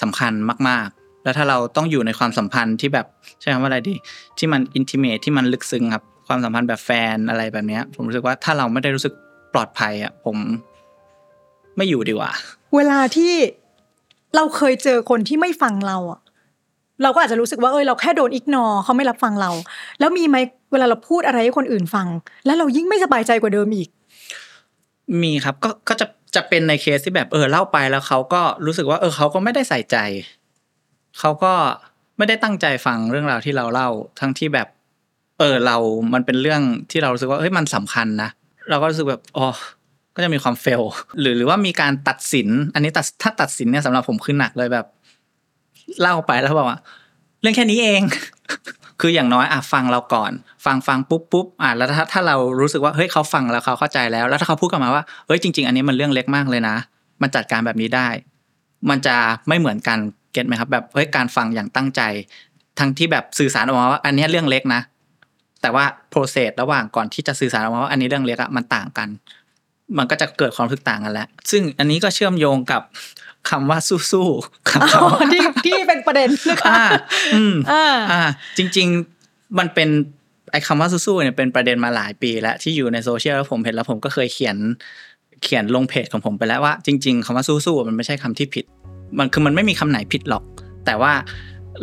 สำคัญมาก ๆ แล้วถ้าเราต้องอยู่ในความสัมพันธ์ที่แบบใช้คำว่าอะไรดี ที่มันอินทิเมทที่มันลึกซึ้งครับความสัมพันธ์แบบแฟนอะไรแบบเนี้ย ผมรู้สึกว่าถ้าเราไม่ได้รู้สึกปลอดภัยอะผมไม่อยู่ดีกว่า เวลาที่เราเคยเจอคนที่ไม่ฟังเราอะเราก็อาจจะรู้สึกว่าเออเราแค่โดนอิกนอเขาไม่รับฟังเรา แล้วมีไหมเวลาเราพูดอะไรให้คนอื่นฟัง แล้วเรายิ่งไม่สบายใจกว่าเดิมอีก มีครับก็ก็จะจะเป็นในเคสที่แบบเออเล่าไปแล้วเขาก็รู้สึกว่า เออเขาก็ไม่ได้ใส่ใจ เขาก็ไม่ได้ตั้งใจฟังเรื่องราวที่เราเล่าทั้งที่แบบ เออเรา มันเป็นเรื่องที่เรารู้สึกว่าเฮ้ยมันสำคัญนะเราก็รู้สึกแบบอ๋อก็จะมีความเฟลหรือหรือว่ามีการตัดสิน อันนี้ตัดถ้าตัดสินเนี่ยสำหรับผมคือหนักเลยแบบ เล่าไปแล้วบอกว่า เรื่องแค่นี้เอง คืออย่างน้อยอะฟังเราก่อน ฟังฟังปุ๊บปุ๊บอะแล้วถ้าถ้าเรารู้สึกว่าเฮ้ยเขาฟังแล้วเขาเข้าใจแล้ว แล้วถ้าเขาพูดกลับมาว่าเฮ้ยจริง ๆ อันนี้มันเรื่องเล็กมากเลยนะ มันจัดการแบบนี้ได้ มันจะไม่เหมือนกันเก็ตไหมครับ แบบเฮ้ยการฟังอย่างตั้งใจ ทั้งที่แบบสื่อสารออกมาว่า อันนี้เรื่องเล็กนะ แต่ว่า process ระหว่างก่อนที่จะสื่อสารออกมาว่าอันนี้เรื่องเล็กอะมันต่างกัน มันก็จะเกิดความรู้สึกต่างกันแล้ว ซึ่งอันนี้ก็เชื่อมโยงกับ คำว่าสู้ๆคำอ๋อว่าที่ที่เป็นประเด็นนะคะอ่าอืมอ่าอ่า จริง ๆมันเป็นไอ้คำว่าสู้ๆเนี่ยเป็นประเด็นมาหลายปี แล้วที่อยู่ในโซเชียลแล้วผมเห็นแล้วผมก็เคยเขียนเขียนลงเพจของผมไปแล้วว่า จริง ๆคำว่าสู้ๆมันไม่ใช่คำที่ผิด มันคือมันไม่มีคำไหนผิดหรอก แต่ว่า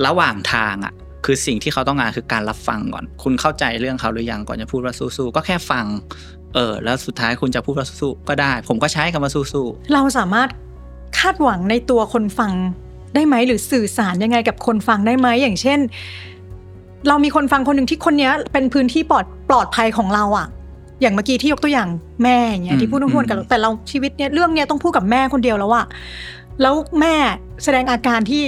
ระหว่างทางอะคือสิ่งที่เขาต้องการคือการรับฟังก่อน คุณเข้าใจเรื่องเขาหรือยังก่อนจะพูดว่าสู้ๆก็แค่ฟัง เออ แล้วสุดท้ายคุณจะพูดว่าสู้ๆก็ได้ ผมก็ใช้คำว่าสู้ๆเราสามารถ คาดหวังในตัวคนฟังได้ไหมหรือสื่อสารยังไงกับคนฟังได้ไหมอย่างเช่น เรามีคนฟังคนหนึ่งที่คนเนี้ยเป็นพื้นที่ปลอดปลอดภัยของเราอะอย่างเมื่อกี้ที่ยกตัวอย่างแม่อย่างเงี้ยอืมที่พูดต้องพูดกับอืมแต่เราชีวิตเนี้ยเรื่องเนี้ยต้องพูดกับแม่คนเดียวแล้วอะแล้วแม่แสดงอาการที่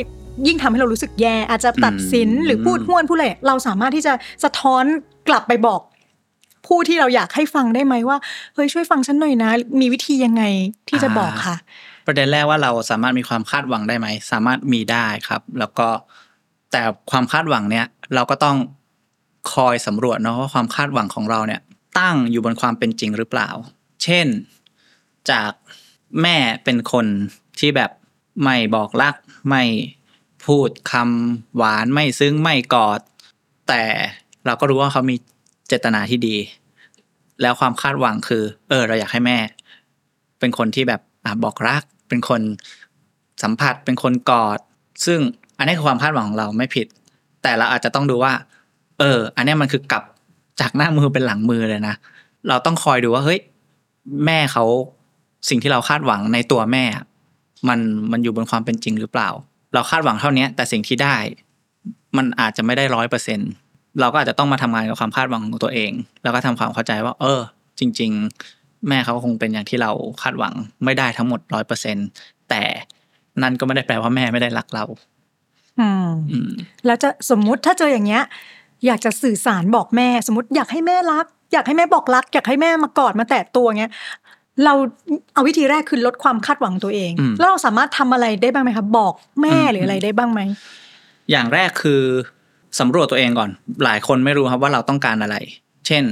ยิ่งทำให้เรารู้สึกแย่ อาจจะตัดสินหรือพูดห้วนพูดอะไรเราสามารถที่จะสะท้อนกลับไปบอก ผู้ที่เราอยากให้ฟังได้ไหมว่าเฮ้ยช่วยฟังฉันหน่อยนะ มีวิธียังไงที่จะบอกค่ะ ประเด็นแรกว่าเราสามารถมีความคาดหวังได้ไหม สามารถมีได้ครับ แล้วก็แต่ความคาดหวังเนี้ยเราก็ต้องคอยสำรวจเนาะว่าความคาดหวังของเราเนี่ย ตั้งอยู่บนความเป็นจริงหรือเปล่า เช่น จากแม่เป็นคนที่แบบไม่บอกรัก ไม่พูดคำหวานไม่ซึ้งไม่กอด แต่เราก็รู้ว่าเขามีเจตนาที่ดี แล้วความคาดหวังคือ เออ เราอยากให้แม่ เป็นคนที่แบบอะบอกรัก เป็นคนสัมผัสเป็นคนกอด ซึ่งอันนี้คือความคาดหวังของเราไม่ผิด แต่เราอาจจะต้องดูว่า เออ อันนี้มันคือกลับจากหน้ามือเป็นหลังมือเลยนะเราต้องคอยดูว่าเฮ้ยแม่เขาสิ่งที่เราคาดหวังในตัวแม่ มันมันอยู่บนความเป็นจริงหรือเปล่า เราคาดหวังเท่านี้แต่สิ่งที่ได้ มันอาจจะไม่ได้ร้อยเปอร์เซ็นเราก็อาจจะต้องมาทำงานกับความคาดหวังของตัวเอง แล้วก็ทำความเข้าใจว่า เออ จริง ๆ แม่เขาคงเป็นอย่างที่เราคาดหวังไม่ได้ทั้งหมดร้อยเปอร์เซ็นแต่นั่นก็ไม่ได้แปลว่าแม่ไม่ได้รักเราอืมอืมแล้วจะสมมุติถ้าเจออย่างเงี้ย อยากจะสื่อสารบอกแม่ สมมติอยากให้แม่รัก อยากให้แม่บอกรัก อยากให้แม่มากอดมาแตะตัวเงี้ยเราเอาวิธีแรกคือลดความคาดหวังตัวเองอืมแล้วเราสามารถทำอะไรได้บ้างไหมคะบอกแม่อืมหรืออะไรได้บ้างไหมอย่างแรกคือสำรวจตัวเองก่อน หลายคนไม่รู้ครับว่าเราต้องการอะไร เช่น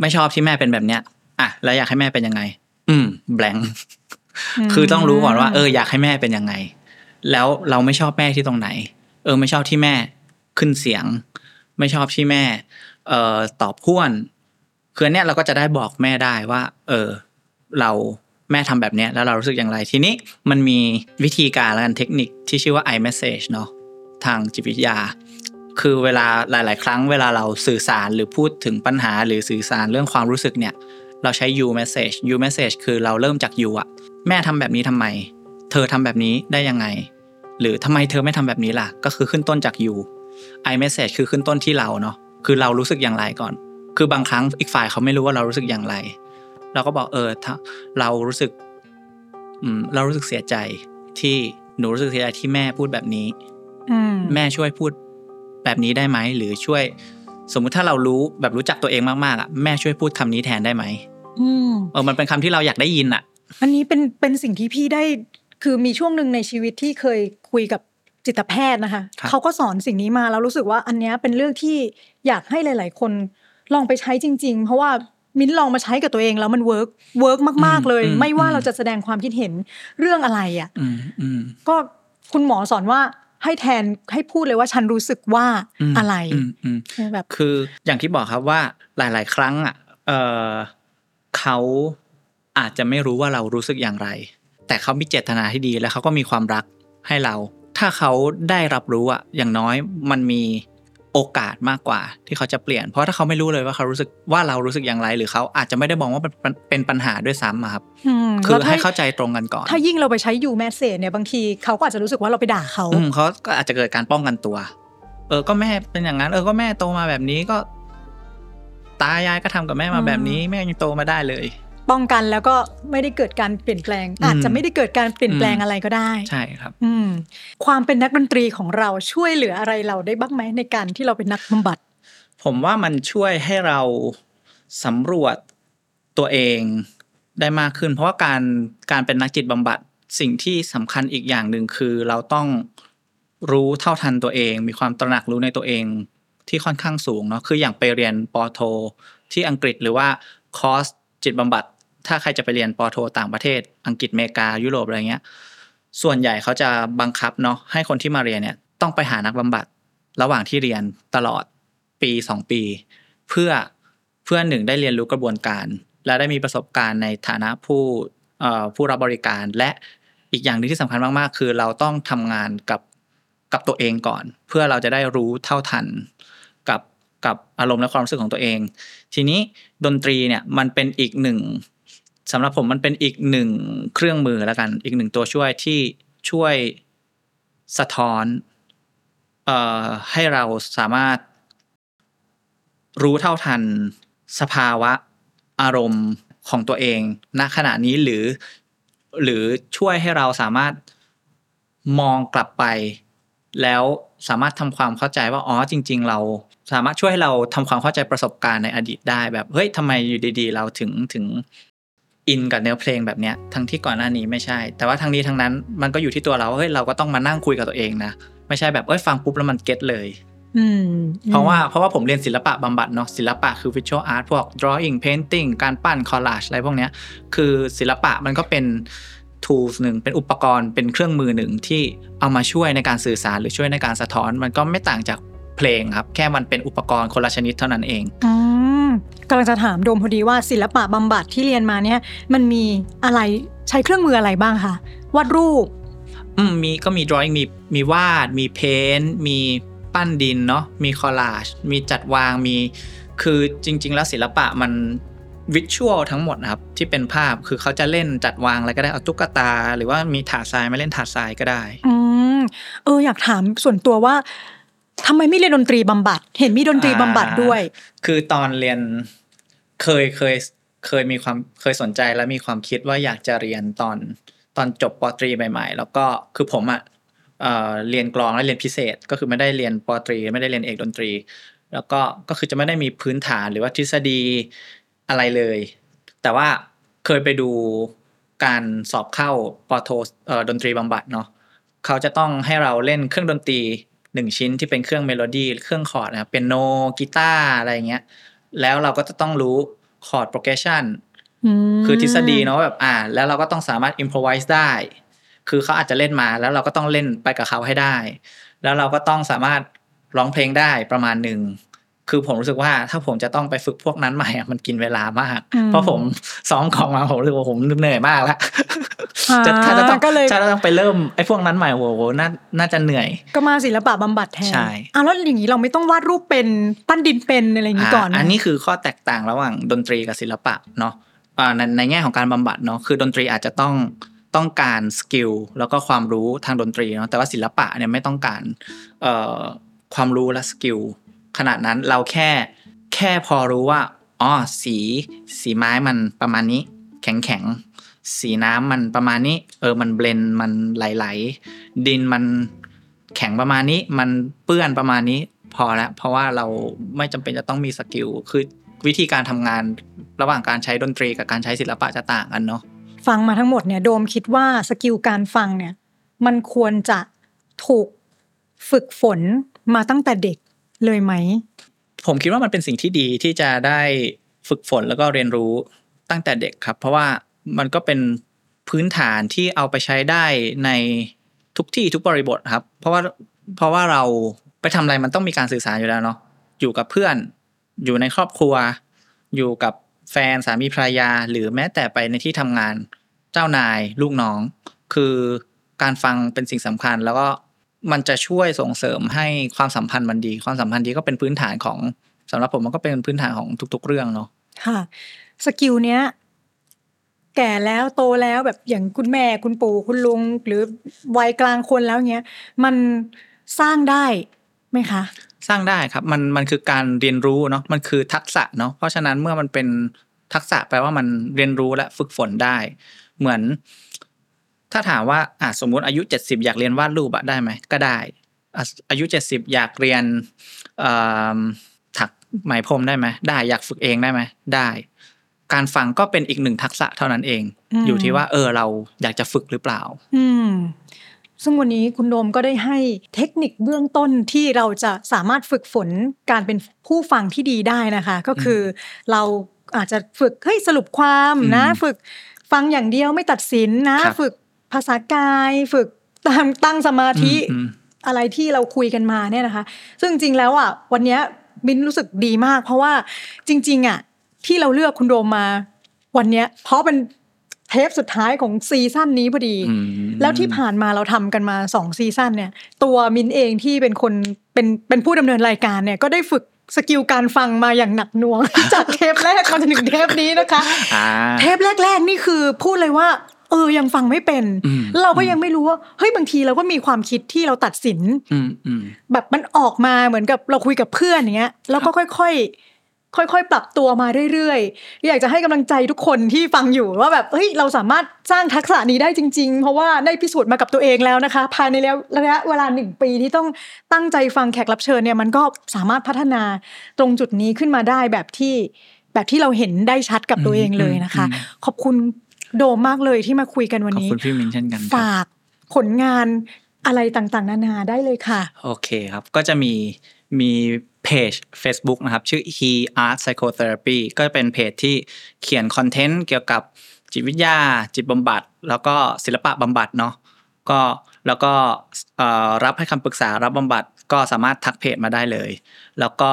ไม่ชอบที่แม่เป็นแบบเนี้ย อะแล้วอยากให้แม่เป็นยังไง อืมแบงอืมคือต้องรู้ก่อนว่าเอออยากให้แม่เป็นยังไง แล้วเราไม่ชอบแม่ที่ตรงไหน เออ ไม่ชอบที่แม่ขึ้นเสียง ไม่ชอบที่แม่ เอ่อตอบพ้วนคืออนเนี้ยเราก็จะได้บอกแม่ได้ว่า เออ เราแม่ทำแบบเนี้ยแล้วเรารู้สึกอย่างไรทีนี้มันมีวิธีการและกันเทคนิคที่ชื่อว่า iMessage เนาะทางจิตวิทยา คือเวลาหลาย ๆ ครั้งเวลาเราสื่อสารหรือพูดถึงปัญหาหรือสื่อสารเรื่องความรู้สึกเนี่ย เราใช้ you message you message คือเราเริ่มจาก you อะแม่ทำแบบนี้ทำไม เธอทำแบบนี้ได้ยังไง หรือทำไมเธอไม่ทำแบบนี้ล่ะ ก็คือขึ้นต้นจาก you i message คือขึ้นต้นที่เราเนาะคือเรารู้สึกอย่างไรก่อน คือบางครั้งอีกฝ่ายเขาไม่รู้ว่าเรารู้สึกอย่างไร เราก็บอกเออถ้าเรารู้สึกอืมเรารู้สึกเสียใจที่หนูรู้สึกเสียใจที่แม่พูดแบบนี้อืมแม่ช่วยพูดแบบนี้ได้ไหมหรือช่วย สมมุติถ้าเรารู้แบบรู้จักตัวเองมากๆอะแม่ช่วยพูดคำนี้แทนได้ไหมอืม เออมันเป็นคำที่เราอยากได้ยินอะ อันนี้เป็นเป็นสิ่งที่พี่ได้คือมีช่วงหนึ่งในชีวิตที่เคยคุยกับจิตแพทย์นะคะครับเขาก็สอนสิ่งนี้มาแล้วรู้สึกว่าอันเนี้ยเป็นเรื่องที่อยากให้หลาย ๆ คนลองไปใช้จริง ๆ เพราะว่ามิ้นลองมาใช้กับตัวเองแล้วมัน work work มาก ๆ เลยอืมไม่ว่าอืมเราจะแสดงความคิดเห็นเรื่องอะไรอะอืมอืมก็คุณหมอสอนว่าให้แทนให้พูดเลยว่าฉันรู้สึกว่ามอะไรอืมอืมแบบคืออย่างที่บอกครับว่าหลาย ๆ ครั้งอะ เออเขาอาจจะไม่รู้ว่าเรารู้สึกอย่างไร แต่เขามีเจตนาที่ดีและเขาก็มีความรักให้เรา ถ้าเขาได้รับรู้อะอย่างน้อยมันมีโอกาสมากกว่าที่เขาจะเปลี่ยน เพราะถ้าเขาไม่รู้เลยว่าเขารู้สึกว่าเรารู้สึกอย่างไร หรือเขาอาจจะไม่ได้มองว่าเป็นเป็นปัญหาด้วยซ้ำอะครับอืมคือแล้วถ้าให้เข้าใจตรงกันก่อน ถ้ายิ่งเราไปใช้ยูแมสเซจเนี่ยบางทีเขาก็อาจจะรู้สึกว่าเราไปด่าเขาอืมเขาก็อาจจะเกิดการป้องกันตัว เออก็แม่เป็นอย่างนั้น เออก็แม่โตมาแบบนี้ก็ ตายายก็ทำกับแม่มาแบบนี้แม่ยังโตมาได้เลย ป้องกันแล้วก็ไม่ได้เกิดการเปลี่ยนแปลงอืมอาจจะไม่ได้เกิดการเปลี่ยนแปลงอืมอะไรก็ได้ ใช่ครับ อืมความเป็นนักดนตรีของเราช่วยเหลืออะไรเราได้บ้างไหมในการที่เราเป็นนักบำบัด ผมว่ามันช่วยให้เราสำรวจตัวเองได้มากขึ้น เพราะว่าการการเป็นนักจิตบำบัดสิ่งที่สำคัญอีกอย่างหนึ่งคือเราต้องรู้เท่าทันตัวเอง มีความตระหนักรู้ในตัวเอง ที่ค่อนข้างสูงเนาะคืออย่างไปเรียนปอโท ที่อังกฤษหรือว่าคอร์สจิตบำบัด ถ้าใครจะไปเรียนปอโท ต่างประเทศ อังกฤษอเมริกายุโรปอะไรเงี้ยส่วนใหญ่เขาจะบังคับเนาะให้คนที่มาเรียนเนี่ยต้องไปหานักบำบัดระหว่างที่เรียนตลอดปีสองปี เพื่อเพื่อหนึ่งได้เรียนรู้กระบวนการ และได้มีประสบการณ์ในฐานะผู้ผู้รับบริการ และอีกอย่างหนึงที่สำคัญมากๆ คือเราต้องทำงานกับกับตัวเองก่อน เพื่อเราจะได้รู้เท่าทัน กับกับอารมณ์และความรู้สึกของตัวเอง ทีนี้ดนตรีเนี่ยมันเป็นอีกหนึ่งสำหรับผมมันเป็นอีกหนึ่งเครื่องมือแล้วกัน อีกหนึ่งตัวช่วยที่ช่วยสะท้อนเอ่อให้เราสามารถรู้เท่าทันสภาวะอารมณ์ของตัวเองณขณะนี้หรือ หรือช่วยให้เราสามารถมองกลับไป แล้วสามารถทำความเข้าใจว่าอ๋อจริง ๆ เรา สามารถช่วยให้เราทำความเข้าใจประสบการณ์ในอดีตได้แบบเฮ้ยทำไมอยู่ดีๆ เราถึงถึงอินกับเนื้อเพลงแบบเนี้ยทั้งที่ก่อนหน้านี้ไม่ใช่ แต่ว่าทั้งนี้ทั้งนั้นมันก็อยู่ที่ตัวเราว่าเฮ้ยเราก็ต้องมานั่งคุยกับตัวเองนะไม่ใช่แบบเอ้ยฟังปุ๊บแล้วมันเก็ตเลยอืมเพราะว่าเพราะว่าผมเรียนศิลปะบำบัดเนาะศิลปะคือ visual art พวก drawing painting การปั้น collage อะไรพวกเนี้ยคือศิลปะมันก็เป็น tools หนึ่งเป็นอุปกรณ์เป็นเครื่องมือหนึ่งที่เอามาช่วยในการสื่อสารหรือช่วยในการสะท้อน มันก็ไม่ต่างจาก เพลงครับ แค่มันเป็นอุปกรณ์คนละชนิดเท่านั้นเองอืมกำลังจะถามโดมพอดีว่าศิลปะบำบัดที่เรียนมาเนี่ย มันมีอะไรใช้เครื่องมืออะไรบ้างคะวาดรูปอืมมีก็มี drawing มีมีวาด มีเพ้นมีปั้นดินเนาะมีคอลลาจมีจัดวางมี คือจริง ๆ แล้วศิลปะมันวิชวลทั้งหมดนะครับ ที่เป็นภาพคือเขาจะเล่นจัดวางอะไรก็ได้เอาตุ๊กตา หรือว่ามีถาดทรายมาเล่นถาดทรายก็ได้ อืมเอออยากถามส่วนตัวว่า ทำไมไม่เรียนดนตรีบำบัด เห็นมีดนตรีบำบัดด้วย คือตอนเรียนเคยเคยเคยมีความเคยสนใจและมีความคิดว่าอยากจะเรียนตอนตอนจบปอตรีใหม่ ๆ แล้วก็คือผมอะเอ่อเรียนกลองและเรียนพิเศษ ก็คือไม่ได้เรียนปอตรี ไม่ได้เรียนเอกดนตรี แล้วก็ก็คือจะไม่ได้มีพื้นฐานหรือว่าทฤษฎีอะไรเลย แต่ว่าเคยไปดูการสอบเข้าปอโทเอ่อดนตรีบำบัดเนาะเขาจะต้องให้เราเล่นเครื่องดนตรี หนึ่งชิ้นที่เป็นเครื่องเมโลดี้เครื่อง chord นะครับเปียโนกีตาร์อะไรอย่างเงี้ยแล้วเราก็จะต้องรู้ chord progressionมคือทฤษฎีเนาะแบบอ่า แล้วเราก็ต้องสามารถ improvise ได้ คือเขาอาจจะเล่นมาแล้วเราก็ต้องเล่นไปกับเขาให้ได้ แล้วเราก็ต้องสามารถร้องเพลงได้ประมาณหนึ่งคือผมรู้สึกว่าถ้าผมจะต้องไปฝึกพวกนั้นใหม่อะมันกินเวลามากอืมเพราะผมซ้อมของมาผมรู้สึกว่าผมเหนื่อยมากแล้วอ่า จะถ้าจะต้องก็เลยถ้าจะต้องไปเริ่มไอ้พวกนั้นใหม่โอ้โหน่าน่าจะเหนื่อย ก็มาศิลปะบำบัดแทนใช่อะแล้วอย่างนี้เราไม่ต้องวาดรูปเป็นปั้นดินเป็นอะไรอย่างนี้ก่อนอ่าอันนี้คือข้อแตกต่างระหว่างดนตรีกับศิลปะเนาะอ่าในในแง่ของการบำบัดเนาะคือดนตรีอาจจะต้องต้องการ skill แล้วก็ความรู้ทางดนตรีเนาะแต่ว่าศิลปะเนี่ยไม่ต้องการเอ่อความรู้และ skill ขนาดนั้นเราแค่แค่พอรู้ว่าอ๋อสีสีไม้มันประมาณนี้ แข็งแข็งๆ สีน้ำมันประมาณนี้ เออมัน blend มันไหลๆดินมันแข็งประมาณนี้ มันเปื้อนประมาณนี้พอแล้วเพราะว่าเราไม่จำเป็นจะต้องมี skill คือวิธีการทำงานระหว่างการใช้ดนตรีกับการใช้ศิลปะจะต่างกันเนาะฟังมาทั้งหมดเนี่ยโดมคิดว่า skill การฟังเนี่ยมันควรจะถูกฝึกฝนมาตั้งแต่เด็กเลยไหม ผมคิดว่ามันเป็นสิ่งที่ดีที่จะได้ฝึกฝนแล้วก็เรียนรู้ตั้งแต่เด็กครับ เพราะว่า มันก็เป็นพื้นฐานที่เอาไปใช้ได้ในทุกที่ทุกบริบทครับ เพราะว่าเพราะว่าเราไปทำอะไรมันต้องมีการสื่อสารอยู่แล้วเนาะอยู่กับเพื่อน อยู่ในครอบครัว อยู่กับแฟนสามีภรรยา หรือแม้แต่ไปในที่ทำงานเจ้านายลูกน้อง คือการฟังเป็นสิ่งสำคัญ แล้วก็มันจะช่วยส่งเสริมให้ความสัมพันธ์มันดี ความสัมพันธ์ดีก็เป็นพื้นฐานของสำหรับผมมันก็เป็นพื้นฐานของทุก ๆ เรื่องเนาะค่ะสกิลเนี้ย แก่แล้วโตแล้วแบบอย่างคุณแม่คุณปู่คุณลุง หรือวัยกลางคนแล้วเงี้ยมันสร้างได้ไหมคะ สร้างได้ครับมันมันคือการเรียนรู้เนาะมันคือทักษะเนาะเพราะฉะนั้นเมื่อมันเป็นทักษะแปลว่ามันเรียนรู้และฝึกฝนได้ เหมือน ถ้าถามว่าอะสมมุติอายุเจ็ดสิบอยากเรียนวาดรูปอะได้ไหมก็ได้ อายุเจ็ดสิบอยากเรียนถักไหมพรมได้ไหมได้อยากฝึกเองได้ไหมได้ การฟังก็เป็นอีกหนึ่งทักษะเท่านั้นเองอืมอยู่ที่ว่า เออเราอยากจะฝึกหรือเปล่า อืมซึ่งวันนี้คุณโดมก็ได้ให้เทคนิคเบื้องต้นที่เราจะสามารถฝึกฝนการเป็นผู้ฟังที่ดีได้นะคะ ก็คือเราอาจจะฝึกเฮ้ยสรุปความนะอืมฝึกฟังอย่างเดียวไม่ตัดสินนะครับฝึกภาษากาย ฝึกตามตั้งสมาธิอืมอะไรที่เราคุยกันมาเนี่ยนะคะ ซึ่งจริงๆแล้วอะวันเนี้ยมินรู้สึกดีมาก เพราะว่าจริง ๆ อะ ที่เราเลือกคุณโดมมาวันเนี้ย เพราะเป็นเทปสุดท้ายของซีซั่นนี้พอดีอืมแล้วที่ผ่านมาเราทำกันมาสองซีซั่นเนี่ย ตัวมินเองที่เป็นคนเป็นเป็นผู้ดำเนินรายการเนี่ยก็ได้ฝึกสกิลการฟังมาอย่างหนักหน่วง จากเทปแรกมาจนถึงเทปนี้นะคะอ่าเทปแรก ๆ นี่คือพูดเลยว่า เออยังฟังไม่เป็นอืมแล้วเราก็ยังไม่รู้ว่าเฮ้ยบางทีเราก็มีความคิดที่เราตัดสินอืมอืมแบบมันออกมาเหมือนกับเราคุยกับเพื่อนอย่างเงี้ยแล้วก็ค่อย ๆ ค่อยๆ ปรับตัวมาเรื่อยๆ อยากจะให้กำลังใจทุกคนที่ฟังอยู่ว่าแบบเฮ้ยเราสามารถสร้างทักษะนี้ได้จริง ๆ เพราะว่าได้พิสูจน์มากับตัวเองแล้วนะคะ ภายในแล้วระยะเวลาหนึ่งปีที่ต้องตั้งใจฟังแขกรับเชิญเนี่ยมันก็สามารถพัฒนาตรงจุดนี้ขึ้นมาได้แบบที่แบบที่เราเห็นได้ชัดกับตัวเองเลยนะคะอืมขอบคุณโดมมากเลยที่มาคุยกันวันขอบนี้คุณพี่มินเช่นกันครับฝากผลงานอะไรต่างๆ นานาได้เลยค่ะ โอเคครับก็จะมี มีเพจ Facebook นะครับ ชื่อ He Art Psychotherapy ก็เป็นเพจที่เขียนคอนเทนต์เกี่ยวกับจิตวิทยา จิตบำบัด แล้วก็ศิลปะบำบัดเนาะก็แล้วก็เอ่อรับให้คำปรึกษารับบำบัดก็สามารถทักเพจมาได้เลย แล้วก็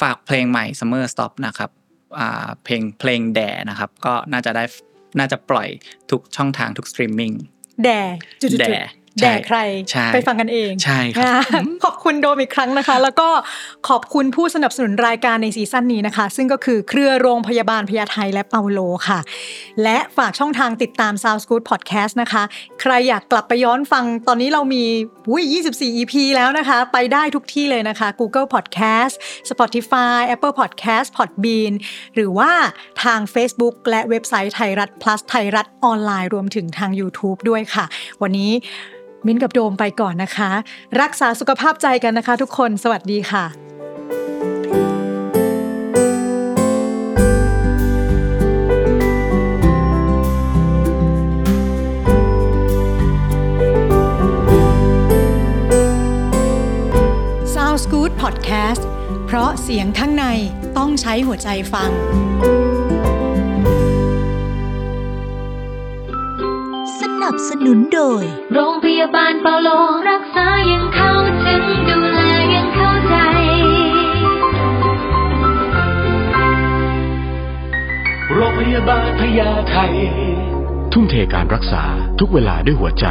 ฝากเพลงใหม่ Summer Stop นะครับอ่าเพลงเพลงแด่นะครับ ก็น่าจะได้น่าจะปล่อยทุกช่องทางทุกสตรีมมิ่งแด่จุดๆๆแด่ แด่ใครใช่ไปฟังกันเองใช่ครับอ่าขอบคุณโดมอีกครั้งนะคะ แล้วก็ขอบคุณผู้สนับสนุนรายการในซีซั่นนี้นะคะ ซึ่งก็คือเครือโรงพยาบาลพญาไทและเปาโลค่ะ และฝากช่องทางติดตาม Sound Good Podcast นะคะ ใครอยากกลับไปย้อนฟังตอนนี้เรามีอุ้ย24 EP แล้วนะคะ ไปได้ทุกที่เลยนะคะ Google Podcast Spotify Apple Podcast Podbean หรือว่าทาง Facebook และเว็บไซต์ไทยรัฐ plus ไทยรัฐออนไลน์รวมถึงทาง YouTube ด้วยค่ะ วันนี้ มิ้นกับโดมไปก่อนนะคะ รักษาสุขภาพใจกันนะคะ ทุกคนสวัสดีค่ะ Sound Good Podcast เพราะเสียงข้างในต้องใช้หัวใจฟัง นับสนุนโดย โรงพยาบาลเปาโลรักษายังเข้าถึงดูแลยังเข้าใจ โรงพยาบาลพญาไททุ่มเทการรักษาทุกเวลาด้วยหัวใจ